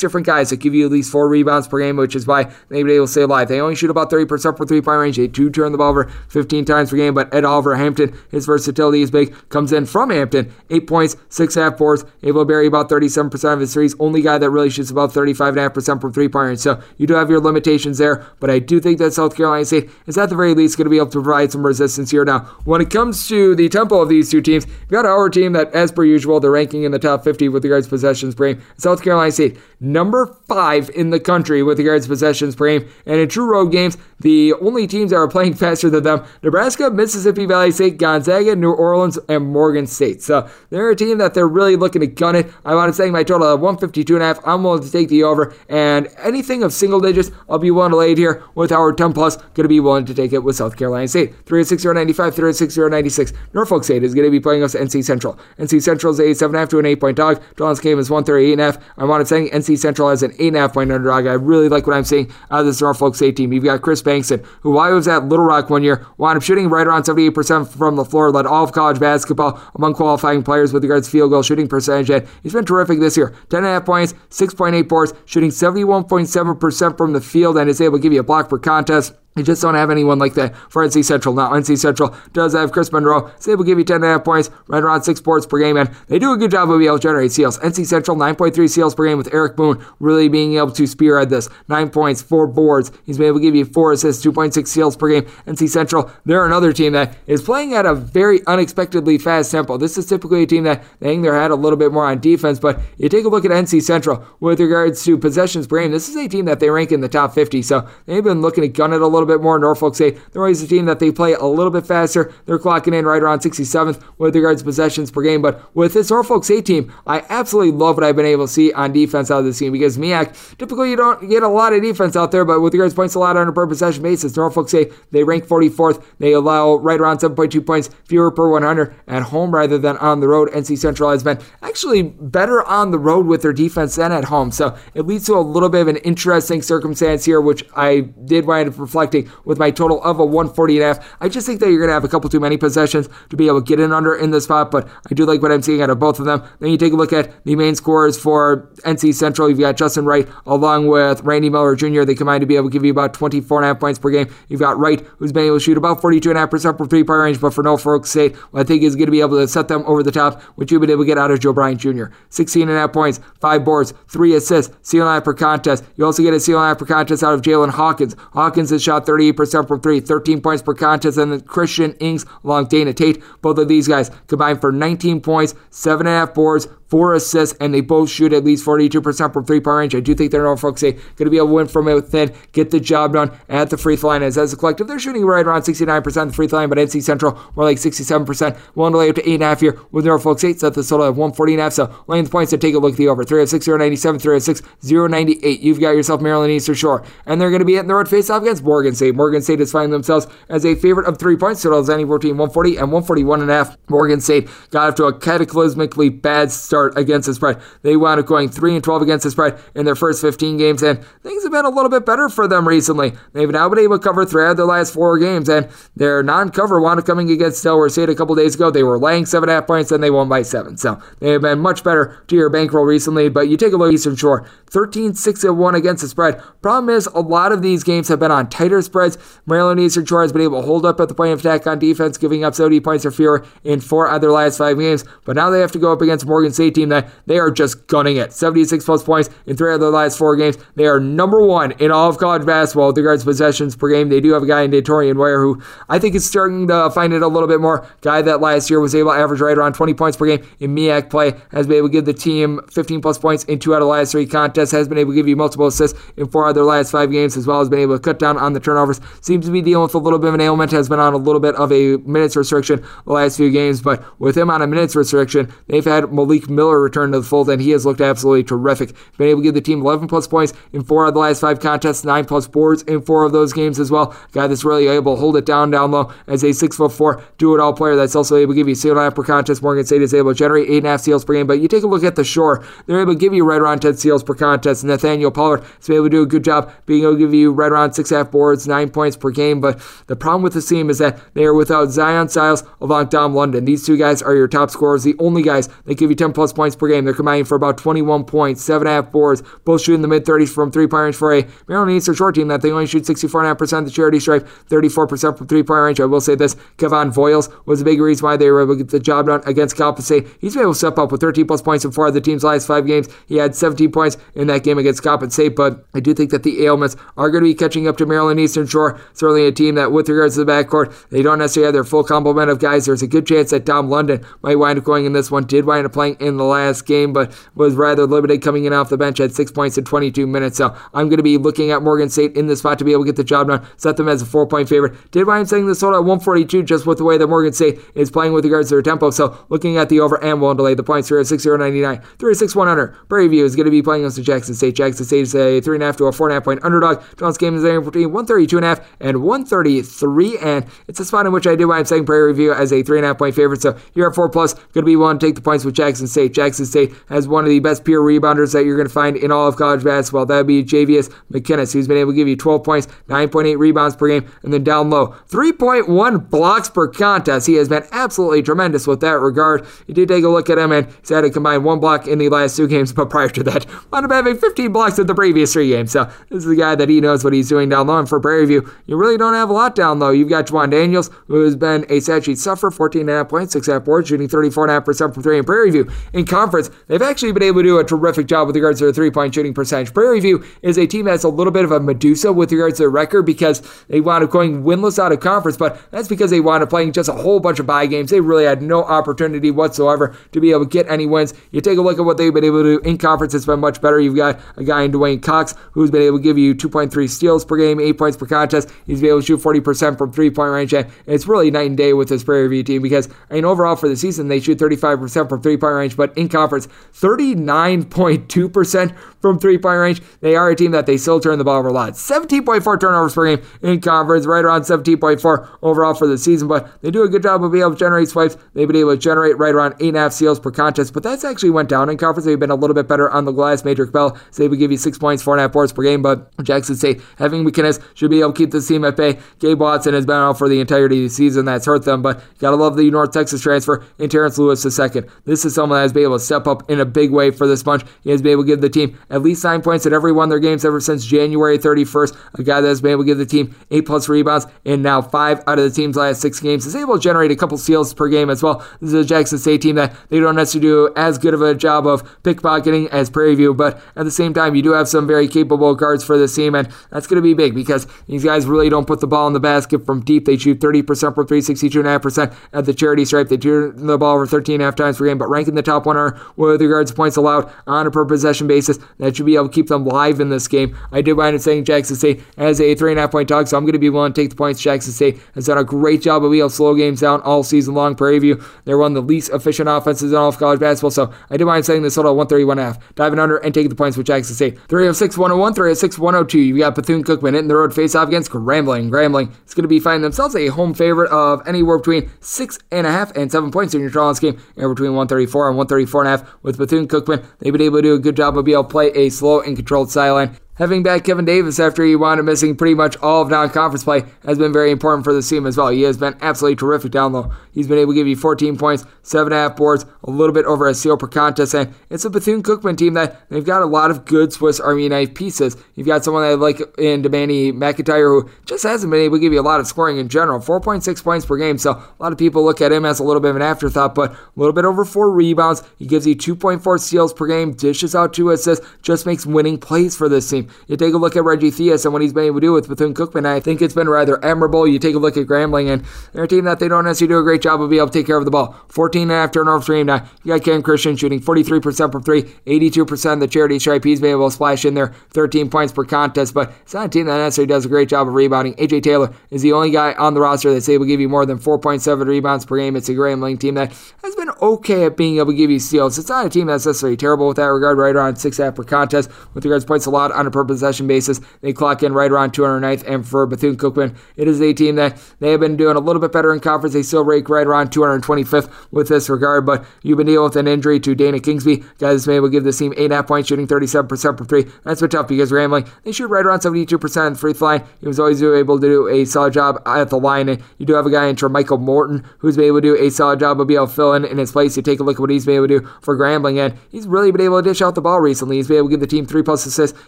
S1: different guys that give you at least four rebounds per game, which is why maybe they've been able to stay alive. They only shoot about 30% for three point range. They do turn the ball over 15 times per game, but Ed Oliver Hampton, his versatility is big, comes in from Hampton, eight points, six half boards, able to bury about 37% of his threes. Only guy that really shoots above 35.5% from three point range. So you do have your limitations there, but I do think that South Carolina State is at the very least going to be able to provide some resistance here. Now, when it comes to the tempo of these two teams, you've got our team that, as per usual, they're ranking in the top 50 with regards to possessions per game. South Carolina State, number five in the country with regards to possessions per game. And in true road games, the only teams that are playing faster than them Nebraska, Mississippi Valley State, Gonzaga, New Orleans, and Morgan State. So they're a team that they're really looking to gun it. I want to say my total of 152 and a half. I'm willing to take the over. And anything of single digits, I'll be willing to lay it here with our 10 plus. Going to be willing to take it with South Carolina State. 306 95, 306 96. Norfolk State is going to be playing us NC Central. NC Central is a 7.5 to an 8 point dog. Dawn's game is 138 and a half. I want to say NC Central has an 8.5 point underdog. I really like what I'm seeing out of this Norfolk State team. You've got Kris Bankston, who I was at Little Rock one year, wound up shooting right around 78% from the floor, led all of college basketball among qualifying players with regards to field goal shooting percentage. And he's been terrific this year. 10.5 points, 6.8 boards, shooting 71.7% from the field, and is able to give you a block per contest. You just don't have anyone like that for NC Central. Now, NC Central does have Kris Monroe. So they will give you 10.5 points, right around 6 boards per game, and they do a good job of being able to generate steals. NC Central, 9.3 steals per game with Eric Boone really being able to spearhead this. 9 points, 4 boards. He's been able to give you 4 assists, 2.6 steals per game. NC Central, they're another team that is playing at a very unexpectedly fast tempo. This is typically a team that they hang their hat a little bit more on defense, but you take a look at NC Central with regards to possessions per game. This is a team that they rank in the top 50, so they've been looking to gun it a little bit more. Norfolk State, they're always a team that they play a little bit faster. They're clocking in right around 67th with regards to possessions per game. But with this Norfolk State team, I absolutely love what I've been able to see on defense out of this team because MEAC, typically you don't get a lot of defense out there, but with regards to points allowed on a per possession basis, Norfolk State, they rank 44th. They allow right around 7.2 points fewer per 100 at home rather than on the road. NC Central has been actually better on the road with their defense than at home. So it leads to a little bit of an interesting circumstance here, which I did wind up reflecting with my total of a 140 and a half. I just think that you're going to have a couple too many possessions to be able to get in under in this spot, but I do like what I'm seeing out of both of them. Then you take a look at the main scores for NC Central. You've got Justin Wright along with Randy Miller Jr. They combine to be able to give you about 24 and a half points per game. You've got Wright, who's been able to shoot about 42.5% from three point range, but for Norfolk State, I think is going to be able to set them over the top, which you've been able to get out of Joe Bryant Jr. 16 and a half points, five boards, three assists, seal and a half per contest. You also get a seal and a half per contest out of Jalen Hawkins. Hawkins has shot 38% from three, 13 points per contest, and then Christian Ings along Dana Tate. Both of these guys combined for 19 points, seven and a half boards, four assists, and they both shoot at least 42% from three point range. I do think they're State going to be able to win from within, get the job done at the free throw line. As, as a collective, they're shooting right around 69% of the free throw line, but NC Central more like 67%. Willing to lay up to 8.5 here with Norfolk State, set the total of 140.5. So laying the points to take a look at the over 306 097, 306 098. You've got yourself Maryland Eastern Shore, and they're going to be hitting the road face off against Morgan State. Morgan State is finding themselves as a favorite of three points, totals anywhere between 140 and 141.5. Morgan State got off to a cataclysmically bad start against the spread. They wound up going 3 and 12 against the spread in their first 15 games, and things have been a little bit better for them recently. They've now been able to cover three out of their last four games, and their non cover wound up coming against Delaware State a couple days ago. They were laying 7.5 points, and they won by 7. So they have been much better to your bankroll recently, but you take a look at Eastern Shore 13 6 1 against the spread. Problem is, a lot of these games have been on tighter spreads. Maryland Eastern Shore has been able to hold up at the point of attack on defense, giving up 70 points or fewer in four out of their last five games. But now they have to go up against Morgan State team that they are just gunning it. 76 plus points in three of their last four games. They are number one in all of college basketball with regards to possessions per game. They do have a guy in De'Torrion Ware who I think is starting to find it a little bit more. Guy that last year was able to average right around 20 points per game in MEAC play, has been able to give the team 15 plus points in two out of the last three contests, has been able to give you multiple assists in four of their last five games, as well as been able to cut down on the turnovers. Seems to be dealing with a little bit of an ailment, has been on a little bit of a minutes restriction the last few games, but with him on a minutes restriction, they've had Malik Miller returned to the fold, and he has looked absolutely terrific. Been able to give the team 11 plus points in four of the last five contests, nine plus boards in four of those games as well. Guy that's really able to hold it down down low as a six foot four do it all player that's also able to give you seal and a half per contest. Morgan State is able to generate eight and a half seals per game, but you take a look at the shore, they're able to give you right around 10 seals per contest. Nathaniel Pollard is able to do a good job being able to give you right around six half boards, nine points per game. But the problem with this team is that they are without Zion Siles along Dom London. These two guys are your top scorers, the only guys that give you 10 plus points per game. They're combining for about 21 points, seven and a half boards, both shooting the mid 30s from three point range for a Maryland Eastern short team that they only shoot 64.5% of the charity stripe, 34% from three point range. I will say this Kevon Voyles was a big reason why they were able to get the job done against Cal State. He's been able to step up with 13 plus points in four of the team's last five games. He had 17 points in that game against State, but I do think that the ailments are going to be catching up to Maryland Eastern Shore. Certainly a team that, with regards to the backcourt, they don't necessarily have their full complement of guys. There's a good chance that Dom London might wind up going in this one. Did wind up playing in the last game, but was rather limited coming in off the bench at six points in 22 minutes. So I'm going to be looking at Morgan State in this spot to be able to get the job done. Set them as a four point favorite. Did wind up saying this total at 142 just with the way that Morgan State is playing with regards to their tempo. So looking at the over and will delay the points here at 6099. 36 100. Prairie View is going to be playing against Jackson State. Jackson State is a 3.5 to a 4.5 point underdog. Tonight's game is there between 132.5 and 133. And it's a spot in which I do why I'm saying Prairie View as a 3.5 point favorite. So you're at 4 plus. Going to be willing to take the points with Jackson State. Jackson State has one of the best pure rebounders that you're going to find in all of college basketball. That would be Jayveous McKinnis, who's been able to give you 12 points, 9.8 rebounds per game, and then down low, 3.1 blocks per contest. He has been absolutely tremendous with that regard. You did take a look at him, and he's had to combine one block in the last two games, but prior to that, wound up having 15 blocks in the previous three games. So this is a guy that he knows what he's doing down low. And for Prairie View, you really don't have a lot down low. You've got Jawaun Daniels, who has been a stat sheet sufferer, 14.5 points, 6 half boards, shooting 34.5% from three in Prairie View. In conference, they've actually been able to do a terrific job with regards to their three point shooting percentage. Prairie View is a team that's a little bit of a Medusa with regards to their record because they wound up going winless out of conference, but that's because they wound up playing just a whole bunch of buy games. They really had no opportunity whatsoever to be able to get any wins. You take a look at what they've been able to do in conference, it's been much better. You've got a guy in Dwayne Cox who's been able to give you 2.3 steals per game, 8 points per contest. He's been able to shoot 40% from three point range, and it's really night and day with this Prairie View team because, I mean, overall for the season, they shoot 35% from three point range, but in conference, 39.2% from three point range. They are a team that they still turn the ball over a lot. 17.4 turnovers per game in conference, right around 17.4 overall for the season, but they do a good job of being able to generate swipes. They've been able to generate right around 8.5 steals per contest, but that's actually went down in conference. They've been a little bit better on the glass. Madrick Bell is able to give you 6 points, 4.5 boards per game, but Jackson State having McKinnis should be able to keep this team at bay. Gabe Watson has been out for the entirety of the season. That's hurt them, but gotta love the North Texas transfer in Terrence Lewis II. This is someone that has been able to step up in a big way for this bunch. He has been able to give the team at least nine points at every one of their games ever since January 31st. A guy that has been able to give the team eight plus rebounds and now five out of the team's last six games is able to generate a couple steals per game as well. This is a Jackson State team that they don't necessarily do as good of a job of pickpocketing as Prairie View, but at the same time, you do have some very capable guards for this team, and that's going to be big because these guys really don't put the ball in the basket from deep. They shoot 30% from 3, 62.5% at the charity stripe. They turn the ball over 13 and a half times per game, but ranking the top are with regards to points allowed on a per possession basis. That should be able to keep them live in this game. I wind up saying Jackson State as a three and a half point dog, so I'm going to be willing to take the points. Jackson State has done a great job of being able to slow games down all season long. Prairie View, they're one of the least efficient offenses in all of college basketball, so I wind up saying this total 131 and a half. Diving under and taking the points with Jackson State. 306 101, 306 102. You got Bethune Cookman hitting the road face off against Grambling. Grambling is going to be finding themselves a home favorite of anywhere between six and a half and seven points in your Charles game, and between 134 and 134 and a half with Bethune Cookman. They've been able to do a good job of being able to play a slow and controlled sideline. Having back Kevin Davis after he wound up missing pretty much all of non-conference play has been very important for the team as well. He has been absolutely terrific down low. He's been able to give you 14 points, seven and a half boards, a little bit over a seal per contest, and it's a Bethune-Cookman team that they've got a lot of good Swiss Army knife pieces. You've got someone that like in Demani McEntire who just hasn't been able to give you a lot of scoring in general, 4.6 points per game. So a lot of people look at him as a little bit of an afterthought, but a little bit over four rebounds. He gives you 2.4 steals per game, dishes out two assists, just makes winning plays for this team. Team. You take a look at Reggie Theus and what he's been able to do with Bethune Cookman. I think it's been rather admirable. You take a look at Grambling, and they're a team that they don't necessarily do a great job of being able to take care of the ball. 14 and a half turnovers per game. Now, you got Cam Christian shooting 43% from three, 82% of the charity stripe. He's been able to splash in there 13 points per contest, but it's not a team that necessarily does a great job of rebounding. AJ Taylor is the only guy on the roster that's able to give you more than 4.7 rebounds per game. It's a Grambling team that has been okay at being able to give you steals. It's not a team that's necessarily terrible with that regard, right around six half per contest. With regards to points a lot on a per possession basis, they clock in right around 209th. And for Bethune Cookman, it is a team that they have been doing a little bit better in conference. They still rank right around 225th with this regard, but you've been dealing with an injury to Danya Kingsby. Guys been able to give this team 8.5 points, shooting 37% from three. That's been tough because Grambling, they shoot right around 72% on the free throw line. He was always able to do a solid job at the line. And you do have a guy in Michael Morton who's been able to do a solid job of being able to fill in in his place. You take a look at what he's been able to do for Grambling, and he's really been able to dish out the ball recently. He's been able to give the team three plus assists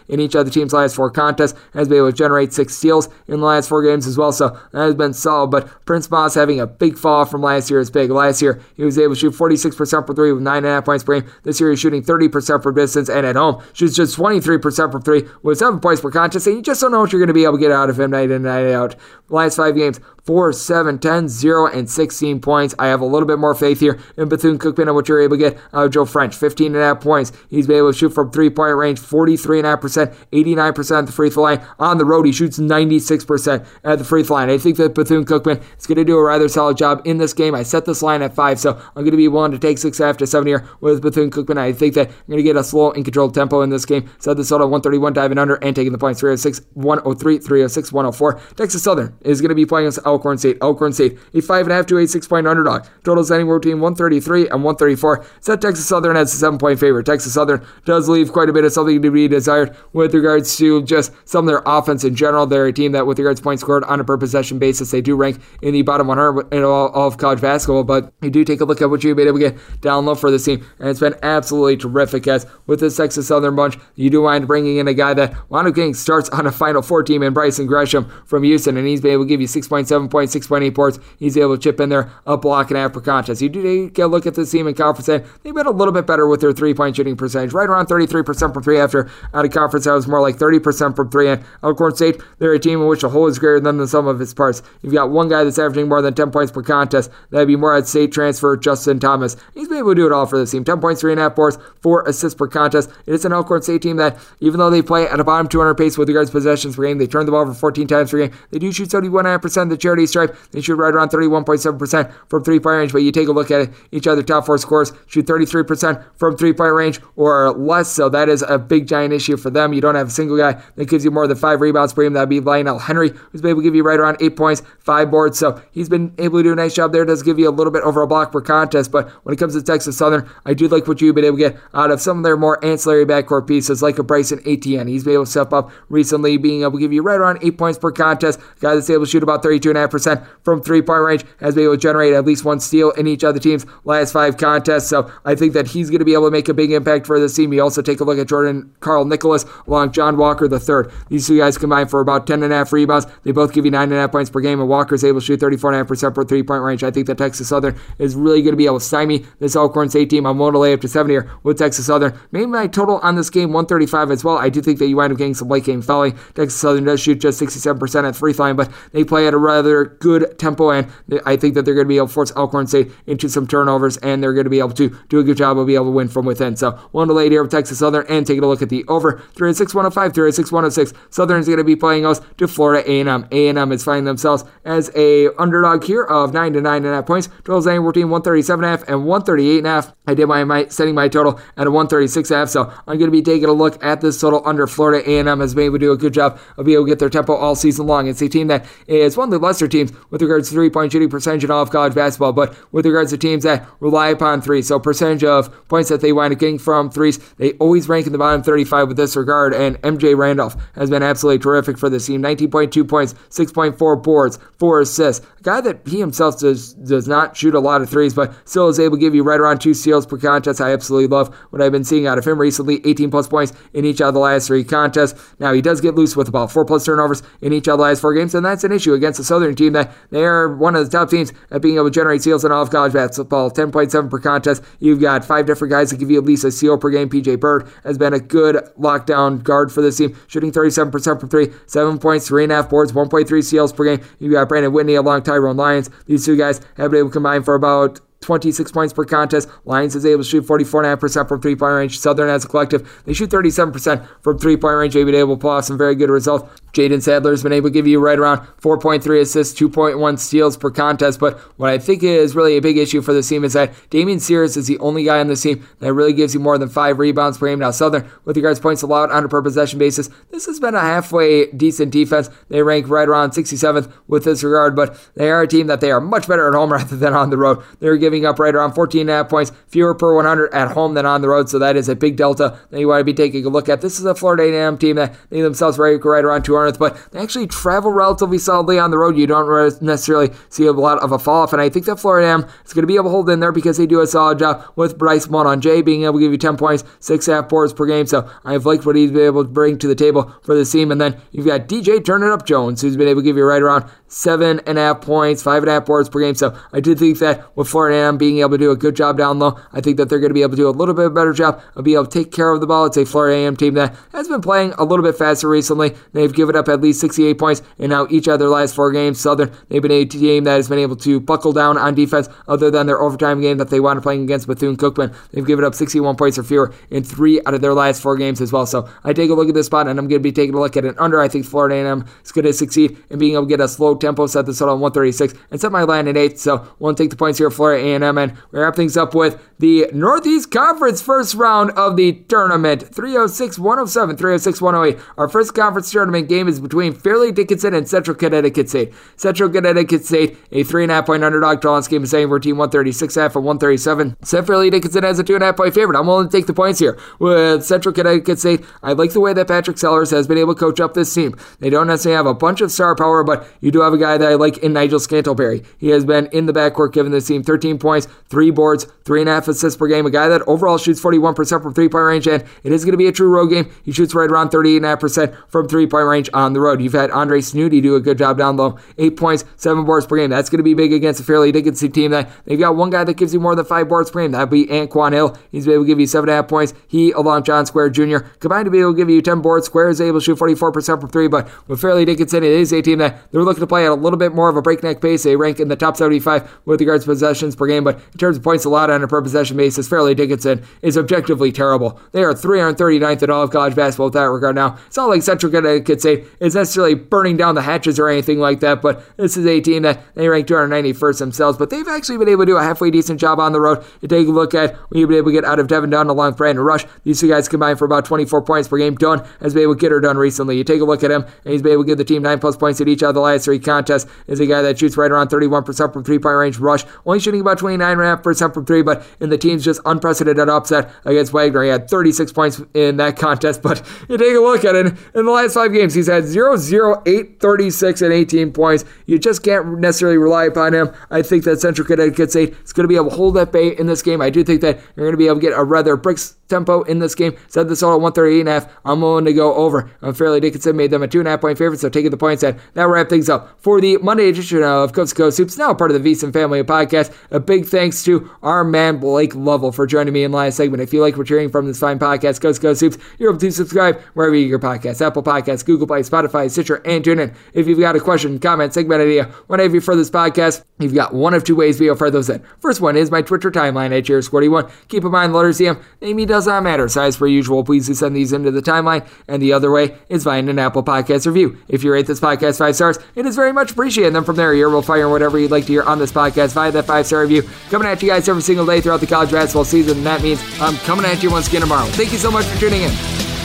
S1: in each of the team's last four contests, has been able to generate six steals in the last four games as well. So that has been solid. But Prince Moss having a big fall from last year is big. Last year, he was able to shoot 46% for three with 9.5 points per game. This year, he's shooting 30% for distance, and at home, shoots just 23% for three with 7 points per contest. And you just don't know what you're going to be able to get out of him night in, night out. Last five games, 4, 7, 10, 0, and 16 points. I have a little bit more faith here in Bethune Cookman and what you're able to get out of Joe French. 15 and a half points. He's been able to shoot from three point range 43.5%, 89% at the free throw line. On the road, he shoots 96% at the free throw line. I think that Bethune Cookman is going to do a rather solid job in this game. I set this line at 5, so I'm going to be willing to take 6 after 7 here with Bethune Cookman. I think that I'm going to get a slow and controlled tempo in this game. Set this total 131 diving under and taking the points 306, 103, 306, 104. Texas Southern is going to be playing against Alcorn State. Alcorn State, a 5.5 to a 6 point underdog. Totals anywhere between 133 and 134. Set Texas Southern as a 7 point favorite. Texas Southern does leave quite a bit of something to be desired with regards to just some of their offense in general. They're a team that, with regards to points scored on a per possession basis, they do rank in the bottom 100 in all, of college basketball. But you do take a look at what you've been able to get down low for this team, and it's been absolutely terrific. As with this Texas Southern bunch, you do wind bringing in a guy that wound up getting starts on a Final Four team in Brison Gresham from Houston, and he's been able to give you 6.7 points, 6.8 boards. He's able to chip in there a block and a half per contest. You do take a look at this team in conference, and they've been a little bit better with their three point shooting percentage, right around 33% from three after out of conference. That was more like 30% from three. And Alcorn State, they're a team in which the whole is greater than the sum of its parts. You've got one guy that's averaging more than 10 points per contest. That'd be more at state transfer, Justin Thomas. He's been able to do it all for this team. 10 points, three and a half boards, four assists per contest. It's an Elkhorn State team that, even though they play at a bottom 200 pace with regards to possessions per game, they turn the ball over 14 times per game. They do shoot 71.5% of the charity stripe. They shoot right around 31.7% from three point range. But you take a look at it, each other top four scores shoot 33% from three point range or less. So that is a big giant issue for them. You don't have a single guy that gives you more than five rebounds per game. That'd be Lionel Henry, who's able to give you right around eight points, five boards. So he's been able to do a nice job there. Does give you a little bit over a block per contest. But when it comes to Texas Southern, I do like what you've been able to get out of some of their more ancillary backcourt pieces, like a Bryson Etienne. He's been able to step up recently, being able to give you right around eight points per contest. Guy that's able to shoot about 32.5% from three point range, has been able to generate at least one steal in each of the team's last five contests. So I think that he's going to be able to make a big impact for this team. You also take a look at Jordan Carl Nicholas along John Walker III. These two guys combined for about 10.5 rebounds. They both give you 9.5 points per game, and Walker's able to shoot 34.5% per three point range. I think that Texas Southern is really going to be able to stymie this Alcorn State team. I'm willing to lay up to seven here with Texas Southern. Maybe my total on this game 135 as well. I do think that you wind up getting some late game fouling. Texas Southern does shoot just 67% at free throw line, but they play at a rather good tempo, and I think that they're going to be able to force Alcorn State into some turnovers, and they're going to be able to do a good job of being able to win from within. So one lay here with Texas Southern, and taking a look at the over 306 105, 306 106. Southern's going to be playing us to Florida A&M. A&M is finding themselves as a underdog here of nine to nine and a half points. Totals anywhere between 137 and a half and 138 and a half. I did my, my setting my total at a 136 and a half, so I'm going to be taking a look at this total under Florida A&M has been able to do a good job of being able to get their tempo all season long. It's a team that is one of the teams with regards to three-point shooting percentage in of college basketball, but with regards to teams that rely upon threes, so percentage of points that they wind up getting from threes, they always rank in the bottom 35 with this regard, and MJ Randolph has been absolutely terrific for this team. 19.2 points, 6.4 boards, 4 assists. A guy that he himself does, does not shoot a lot of threes, but still is able to give you right around two steals per contest. I absolutely love what I've been seeing out of him recently. 18 plus points in each of the last three contests. Now, he does get loose with about 4 plus turnovers in each of the last four games, and that's an issue against the Southern team that they are one of the top teams at being able to generate steals in all of college basketball. 10.7 per contest. You've got five different guys that give you at least a steal per game. PJ Byrd has been a good lockdown guard for this team, shooting 37% from three, seven points, three and a half boards, 1.3 steals per game. You've got Brandon Whitney along Tyrone Lyons. These two guys have been able to combine for about 26 points per contest. Lyons is able to shoot 44.5% from three point range. Southern as a collective, they shoot 37% from three point range. They've been able to pull off some very good results. Jaden Sadler has been able to give you right around 4.3 assists, 2.1 steals per contest. But what I think is really a big issue for this team is that Damian Sears is the only guy on this team that really gives you more than five rebounds per game. Now, Southern, with regards to points allowed on a per possession basis, this has been a halfway decent defense. They rank right around 67th with this regard, but they are a team that they are much better at home rather than on the road. They're giving up right around 14 and a half points, fewer per 100 at home than on the road, so that is a big delta that you want to be taking a look at. This is a Florida A&M team that they themselves rank right around 200th, but they actually travel relatively solidly on the road. You don't necessarily see a lot of a fall off, and I think that Florida A&M is going to be able to hold in there because they do a solid job with Bryce Mononjay being able to give you 10 points, six half boards per game. So I've liked what he's been able to bring to the table for this team. And then you've got DJ Turning Up Jones, who's been able to give you right around seven and a half points, five and a half boards per game. So I do think that with Florida A&M being able to do a good job down low, I think that they're going to be able to do a little bit better job of being able to take care of the ball. It's a Florida A&M team that has been playing a little bit faster recently. They've given up at least 68 points in now each of their last four games. Southern, they've been a team that has been able to buckle down on defense other than their overtime game that they wound up playing against Bethune-Cookman. They've given up 61 points or fewer in three out of their last four games as well. So I take a look at this spot and I'm going to be taking a look at an under. I think Florida A&M is going to succeed in being able to get a slow tempo, set this out on 136, and set my line at eight. So we'll take the points here, Florida A&M, and we wrap things up with the Northeast Conference first round of the tournament. 306 107, 306 108. Our first conference tournament game is between Fairleigh Dickinson and Central Connecticut State. Central Connecticut State, a three and a half point underdog. Draw game is saying for team 136 half and 137. Set Fairleigh Dickinson as a two and a half point favorite. I'm willing to take the points here with Central Connecticut State. I like the way that Patrick Sellers has been able to coach up this team. They don't necessarily have a bunch of star power, but you do have a guy that I like in Nigel Scantlebury. He has been in the backcourt giving this team 13 points, three boards, three and a half assists per game. A guy that overall shoots 41% from three point range, and it is going to be a true road game. He shoots right around 38.5% from three point range on the road. You've had Andre Snoddy do a good job down low, eight points, seven boards per game. That's going to be big against a Fairleigh Dickinson team that they've got one guy that gives you more than five boards per game. That'd be Anquan Hill. He's able to give you seven and a half points. He, along John Square Jr., combined to be able to give you 10 boards. Square is able to shoot 44% from three, but with Fairleigh Dickinson, it is a team that they're looking to play at a little bit more of a breakneck pace. They rank in the top 75 with regards to possessions per game, but in terms of points allowed on a per possession basis, Fairleigh Dickinson is objectively terrible. They are 339th in all of college basketball with that regard now. It's not like Central Connecticut State is necessarily burning down the hatches or anything like that, but this is a team that they rank 291st themselves, but they've actually been able to do a halfway decent job on the road. You take a look at what you've been able to get out of Devin Dunn along with Brandon Rush. These two guys combined for about 24 points per game. Dunn has been able to get her done recently. You take a look at him, and he's been able to give the team 9 plus points at each of the last three contests. Is a guy that shoots right around 31% from three point range. Rush only shooting about 29.5% from three, but in the team's just unprecedented upset against Wagner. He had 36 points in that contest, but you take a look at it. In the last five games, he's had 0, 0, 8, 36, and 18 points. You just can't necessarily rely upon him. I think that Central Connecticut State is going to be able to hold that bait in this game. I do think that you're going to be able to get a rather bricks tempo in this game. Set this all at 138 and a half. I'm willing to go over. I'm Fairleigh Dickinson made them a two and a half point favorite, so taking the points at that wrap things up for the Monday edition of Coast to Coast Hoops, now part of the VSiN family of podcasts. A big thanks to our man Blake Lovell for joining me in last segment. If you like what you're hearing from this fine podcast, to Coast Hoops, you're able to subscribe wherever you get your podcasts, Apple Podcasts, Google Play, Spotify, Stitcher, and TuneIn. If you've got a question, comment, segment idea, whatever you for this podcast, you've got one of two ways we offer those in. First one is my Twitter timeline at Cheers41. Keep in mind, letters DM, name does not matter. Size per usual, please do send these into the timeline. And the other way is via an Apple Podcast review. If you rate this podcast five stars, it is very much appreciated. And then from there, you're to fire whatever you'd like to hear on this podcast via that five star review. Coming at you guys every single day throughout the college basketball season. And that means I'm coming at you once again tomorrow. Thank you so much for tuning in.